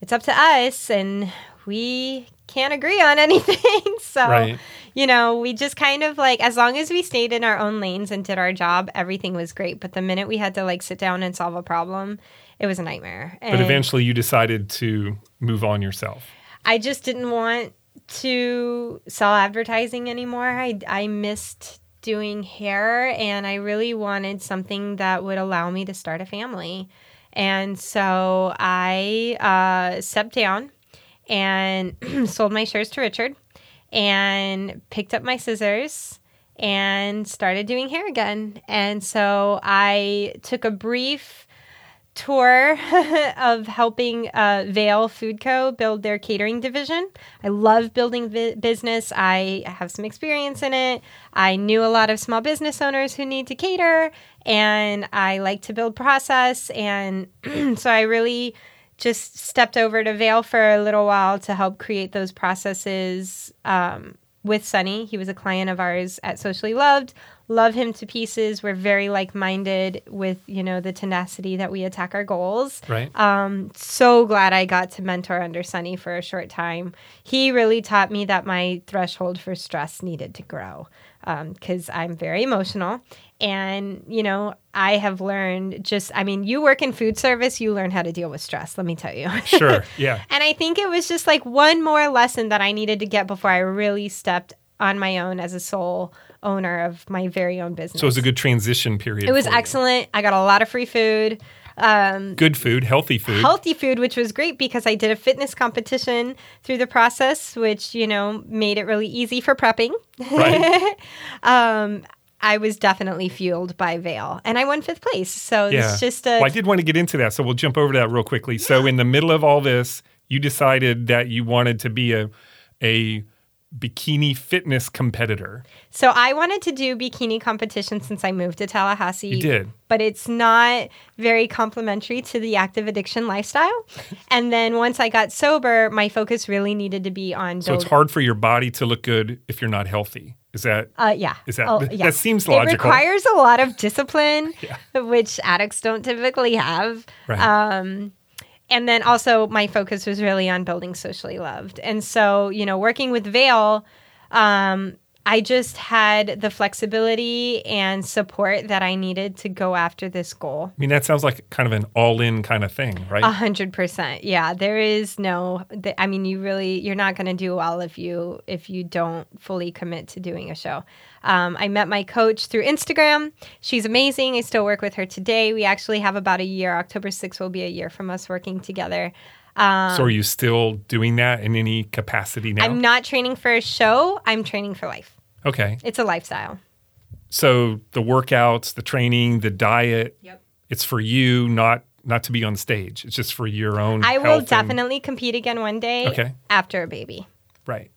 it's up to us, and we can't agree on anything. so Right. you know, we just kind of like, as long as we stayed in our own lanes and did our job, everything was great. But the minute we had to like sit down and solve a problem, it was a nightmare. But eventually you decided to move on yourself. I just didn't want to sell advertising anymore. I, I missed doing hair and I really wanted something that would allow me to start a family. And so I uh, stepped down and sold my shares to Richard and picked up my scissors and started doing hair again. And so I took a brief tour of helping uh, Vale Food Co. build their catering division. I love building vi- business. I have some experience in it. I knew a lot of small business owners who need to cater, and I like to build process. And so I really just stepped over to Vale for a little while to help create those processes um, with Sunny. He was a client of ours at Socially Loved. Love him to pieces. We're very like minded with you know the tenacity that we attack our goals. Right. Um, so glad I got to mentor under Sunny for a short time. He really taught me that my threshold for stress needed to grow because I'm very emotional. And, you know, I have learned just, I mean, you work in food service, you learn how to deal with stress, let me tell you. Sure. Yeah. and I think it was just like one more lesson that I needed to get before I really stepped on my own as a sole owner of my very own business. So it was a good transition period. It was for you. excellent. I got a lot of free food. Um, Good food, healthy food. healthy food, which was great because I did a fitness competition through the process, which you know made it really easy for prepping. Right. um, I was definitely fueled by Vale, and I won fifth place. So yeah. it's just a well, I did want to get into that, so we'll jump over to that real quickly. So in the middle of all this, you decided that you wanted to be a a bikini fitness competitor. so I wanted to do bikini competition since I moved to Tallahassee. You did. but it's not very complementary to the active addiction lifestyle. and then once I got sober, my focus really needed to be on So it's hard for your body to look good if you're not healthy. Is that Uh, yeah. Is that- Oh, that yeah. seems It requires a lot of discipline, Yeah. which addicts don't typically have. Right. Um, and then also, my focus was really on building socially loved. And so, you know, working with Vale, um, I just had the flexibility and support that I needed to go after this goal. I mean, that sounds like kind of an all-in kind of thing, right? A hundred percent. Yeah, there is no. I mean, you really you're not going to do well if you if you don't fully commit to doing a show. Um, I met my coach through Instagram. She's amazing. I still work with her today. We actually have about a year. October 6th will be a year from us working together. Um, so are you still doing that in any capacity now? I'm not training for a show. I'm training for life. Okay. It's a lifestyle. So the workouts, the training, the diet, Yep. it's for you, not not to be on stage. It's just for your own I will health and- definitely compete again one day. Okay. After a baby. right.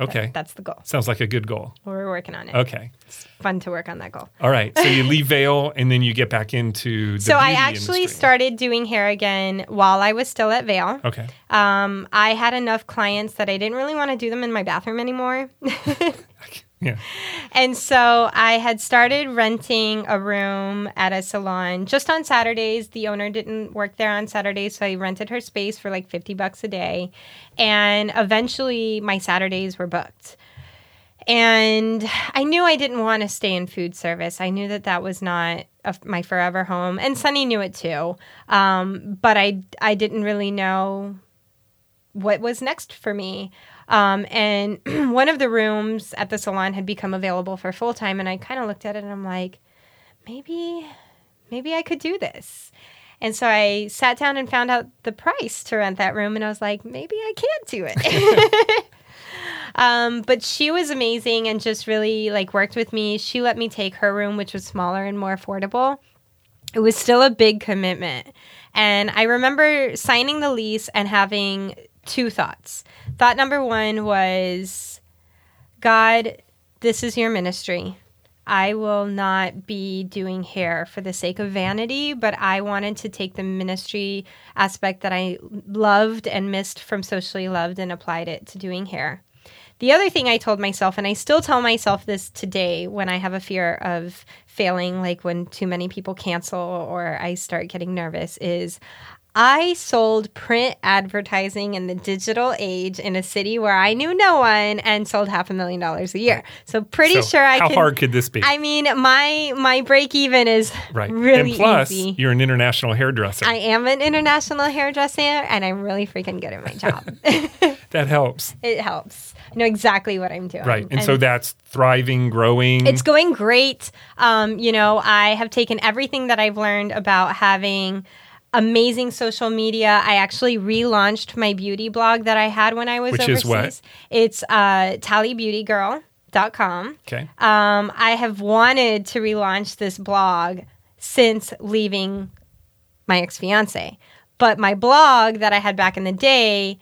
Okay. that- that's the goal. Sounds like a good goal. We're working on it. Okay. It's fun to work on that goal. All right. So you leave Vale and then you get back into the so I actually industry. started doing hair again while I was still at Vale. Okay. Um, I had enough clients that I didn't really want to do them in my bathroom anymore. Yeah. and so I had started renting a room at a salon just on Saturdays. The owner didn't work there on Saturdays, so I rented her space for like 50 bucks a day. And eventually my Saturdays were booked. And I knew I didn't want to stay in food service. I knew that that was not a, my forever home, and Sunny knew it too. Um, but I I didn't really know what was next for me. Um, and one of the rooms at the salon had become available for full time, and I kind of looked at it and I'm like, maybe maybe I could do this. And so I sat down and found out the price to rent that room, and I was like, maybe I can't do it. Um, but she was amazing and just really like worked with me. She let me take her room, which was smaller and more affordable. It was still a big commitment. And I remember signing the lease and having two thoughts. Thought number one was, God, this is your ministry. I will not be doing hair for the sake of vanity, but I wanted to take the ministry aspect that I loved and missed from Socially Loved and applied it to doing hair. The other thing I told myself, and I still tell myself this today when I have a fear of failing, like when too many people cancel or I start getting nervous, is I sold print advertising in the digital age in a city where I knew no one and sold half a million dollars a year. So pretty So sure I how can. hard could this be? I mean, my my break even is right. really and plus, easy. you're an international hairdresser. I am an international hairdresser, and I'm really freaking good at my job. that helps. it helps. I know exactly what I'm doing. Right. And, so that's thriving, growing. It's going great. Um, you know, I have taken everything that I've learned about having amazing social media. I actually relaunched my beauty blog that I had when I was Which overseas. is what? It's uh, tallybeautygirl.com. okay. Um, I have wanted to relaunch this blog since leaving my ex fiance. But my blog that I had back in the day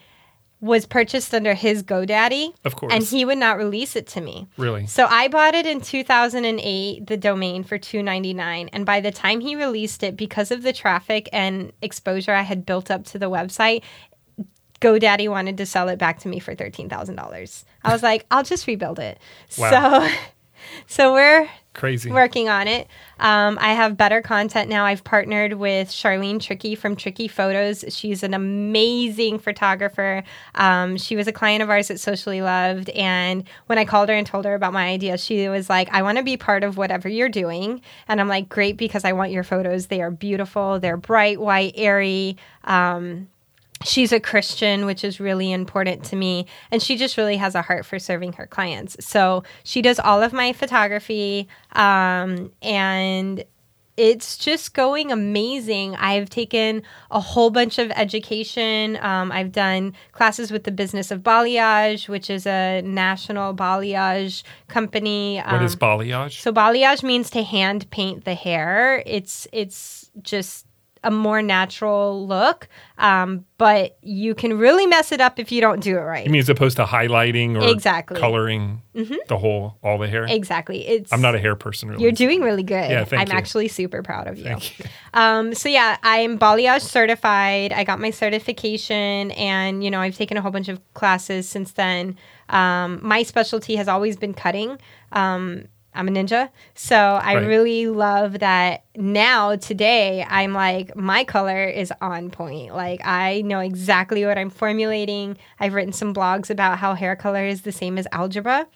was purchased under his GoDaddy. Of course. And he would not release it to me. Really? So I bought it in 2008, the domain for 2.99, and by the time he released it because of the traffic and exposure I had built up to the website, GoDaddy wanted to sell it back to me for $13,000. I was like, I'll just rebuild it. Wow. So so we're Crazy. working on it. Um, I have better content now. I've partnered with Charlene Tricky from Tricky Photos. She's an amazing photographer. Um, she was a client of ours at Socially Loved. And when I called her and told her about my idea, she was like, I want to be part of whatever you're doing. And I'm like, great, because I want your photos. They are beautiful, they're bright, white, airy. Um, she's a Christian, which is really important to me. And she just really has a heart for serving her clients. So she does all of my photography. Um, and it's just going amazing. I've taken a whole bunch of education. Um, I've done classes with the Business of Balayage, which is a national balayage company. What is Um, balayage? so balayage means to hand paint the hair. It's it's just a more natural look, um, but you can really mess it up if you don't do it right. you mean as opposed to highlighting or Exactly. Mm-hmm. coloring the whole, all the hair? exactly. It's I'm not a hair person, really. You're doing really good. Yeah, thank I'm you. actually super proud of you. Thank you. Um, so yeah, I'm balayage certified. I got my certification, and you know I've taken a whole bunch of classes since then. Um, my specialty has always been cutting. Um, I'm a ninja, so I Right. really love that. Now today, I'm like my color is on point. Like I know exactly what I'm formulating. I've written some blogs about how hair color is the same as algebra,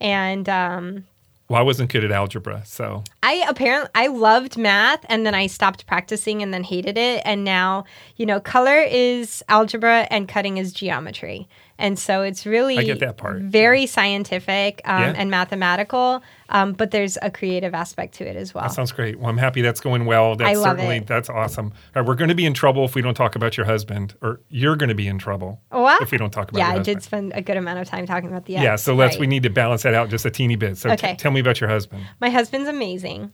and um, Well, I wasn't good at algebra, so I apparently I loved math and then I stopped practicing and then hated it and now, you know, color is algebra and cutting is geometry. And so it's really I get that part. very scientific um, Yeah. and mathematical, um, but there's a creative aspect to it as well. that sounds great. Well, I'm happy that's going well. That's I love certainly it. that's awesome. All right, we're going to be in trouble if we don't talk about your husband, or you're going to be in trouble Well, if we don't talk about yeah, I did spend a good amount of time talking about the Yeah, so let's right. we need to balance that out just a teeny bit. So t- Okay. tell me about your husband. My husband's amazing.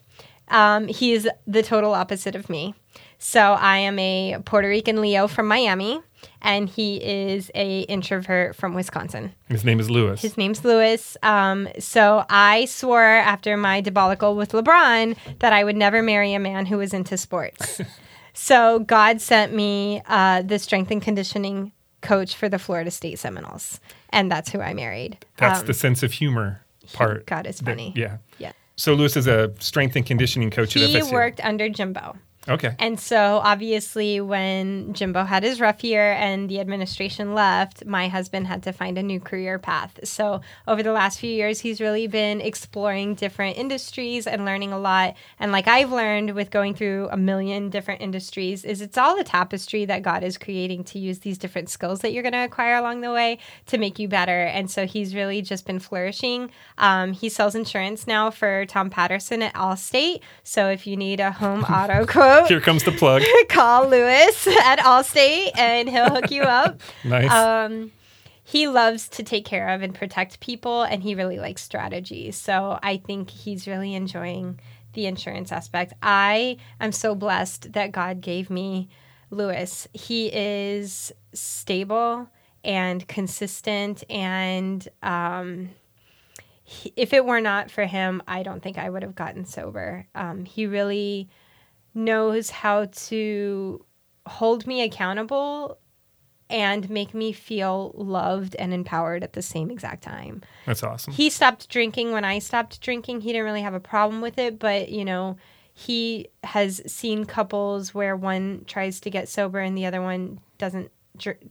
Um, he's the total opposite of me. So I am a Puerto Rican Leo from Miami, and he is a introvert from Wisconsin. His name is Lewis. His name's Lewis. Um, so I swore after my debacle with LeBron that I would never marry a man who was into sports. so God sent me uh, the strength and conditioning coach for the Florida State Seminoles, and that's who I married. That's Um, the sense of humor part. God is that- funny. yeah. yeah. So Lewis is a strength and conditioning coach at He FSU. worked under Jimbo. Okay. And so, obviously, when Jimbo had his rough year and the administration left, my husband had to find a new career path. So, over the last few years, he's really been exploring different industries and learning a lot. And, like I've learned with going through a million different industries, is it's all a tapestry that God is creating to use these different skills that you're going to acquire along the way to make you better. And so, he's really just been flourishing. Um, he sells insurance now for Tom Patterson at Allstate. So, if you need a home auto quote, Here comes the plug. call Lewis at Allstate and he'll hook you up. Nice. Um, he loves to take care of and protect people, and he really likes strategy. So I think he's really enjoying the insurance aspect. I am so blessed that God gave me Lewis. He is stable and consistent, and um, he- if it were not for him, I don't think I would have gotten sober. Um, he really knows how to hold me accountable and make me feel loved and empowered at the same exact time. That's awesome. He stopped drinking when I stopped drinking. He didn't really have a problem with it, but you know, he has seen couples where one tries to get sober and the other one doesn't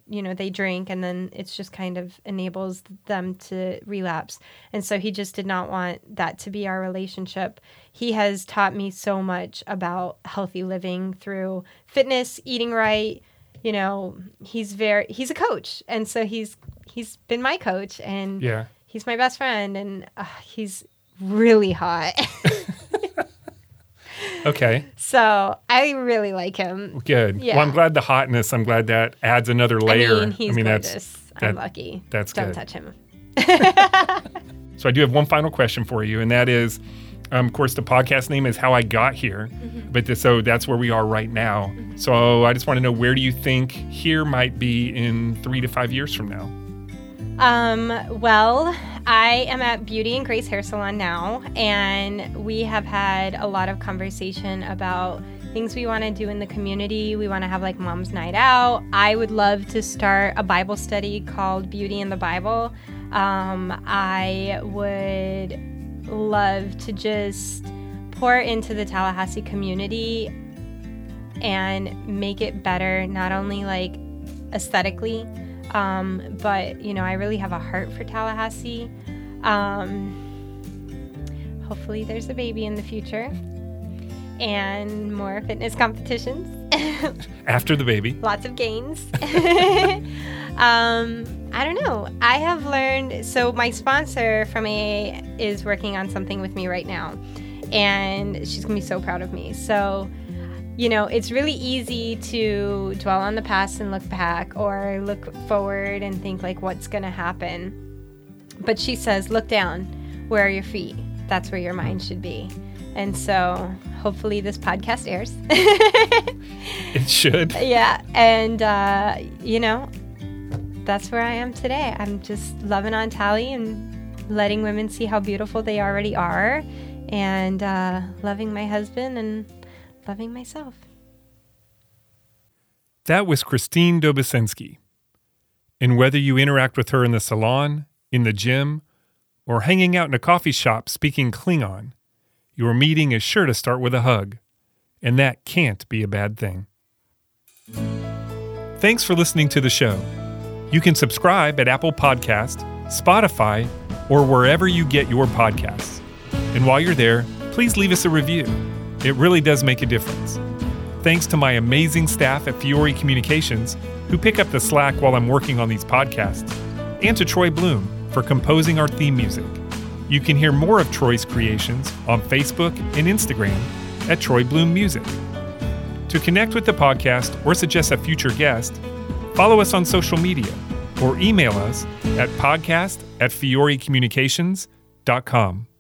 you know, they drink and then it's just kind of enables them to relapse. And so he just did not want that to be our relationship. He has taught me so much about healthy living through fitness, eating right, you know, he's very he's a coach and so he's he's been my coach and yeah. he's my best friend and uh, he's really hot. Okay. so I really like him. Good. Yeah. Well, I'm glad the hotness. I'm glad that adds another layer. I mean, he's that's gorgeous. that- I'm lucky. that's Don't good. touch him. So I do have one final question for you, and that is, Um, of course, the podcast name is How I Got Here, mm-hmm. but the, so that's where we are right now. Mm-hmm. So I just want to know where do you think here might be in three to five years from now? Um, well, I am at Beauty and Grace Hair Salon now, and we have had a lot of conversation about things we want to do in the community. We want to have like mom's night out. I would love to start a Bible study called Beauty in the Bible. Um, I would love to just pour into the Tallahassee community and make it better, not only like aesthetically, um, but you know, I really have a heart for Tallahassee. Um, hopefully, there's a baby in the future and more fitness competitions. After the baby. Lots of gains. um, I don't know. I have learned. So my sponsor from AA is working on something with me right now, and she's gonna be so proud of me. So, you know, it's really easy to dwell on the past and look back, or look forward and think like what's gonna happen. But she says, look down. Where are your feet? That's where your mind should be. And so hopefully this podcast airs. it should. Yeah. And, uh, you know, that's where I am today. I'm just loving on Tally and letting women see how beautiful they already are and uh, loving my husband and loving myself. That was Christine Dobesensky. And whether you interact with her in the salon, in the gym, or hanging out in a coffee shop speaking Klingon, your meeting is sure to start with a hug, and that can't be a bad thing. Thanks for listening to the show. You can subscribe at Apple Podcast, Spotify, or wherever you get your podcasts. And while you're there, please leave us a review. It really does make a difference. Thanks to my amazing staff at Fiore Communications, who pick up the slack while I'm working on these podcasts, and to Troy Bloom for composing our theme music. You can hear more of Troy's creations on Facebook and Instagram at Troy Bloom Music. To connect with the podcast or suggest a future guest, follow us on social media or email us at podcast at fiorecommunications.com.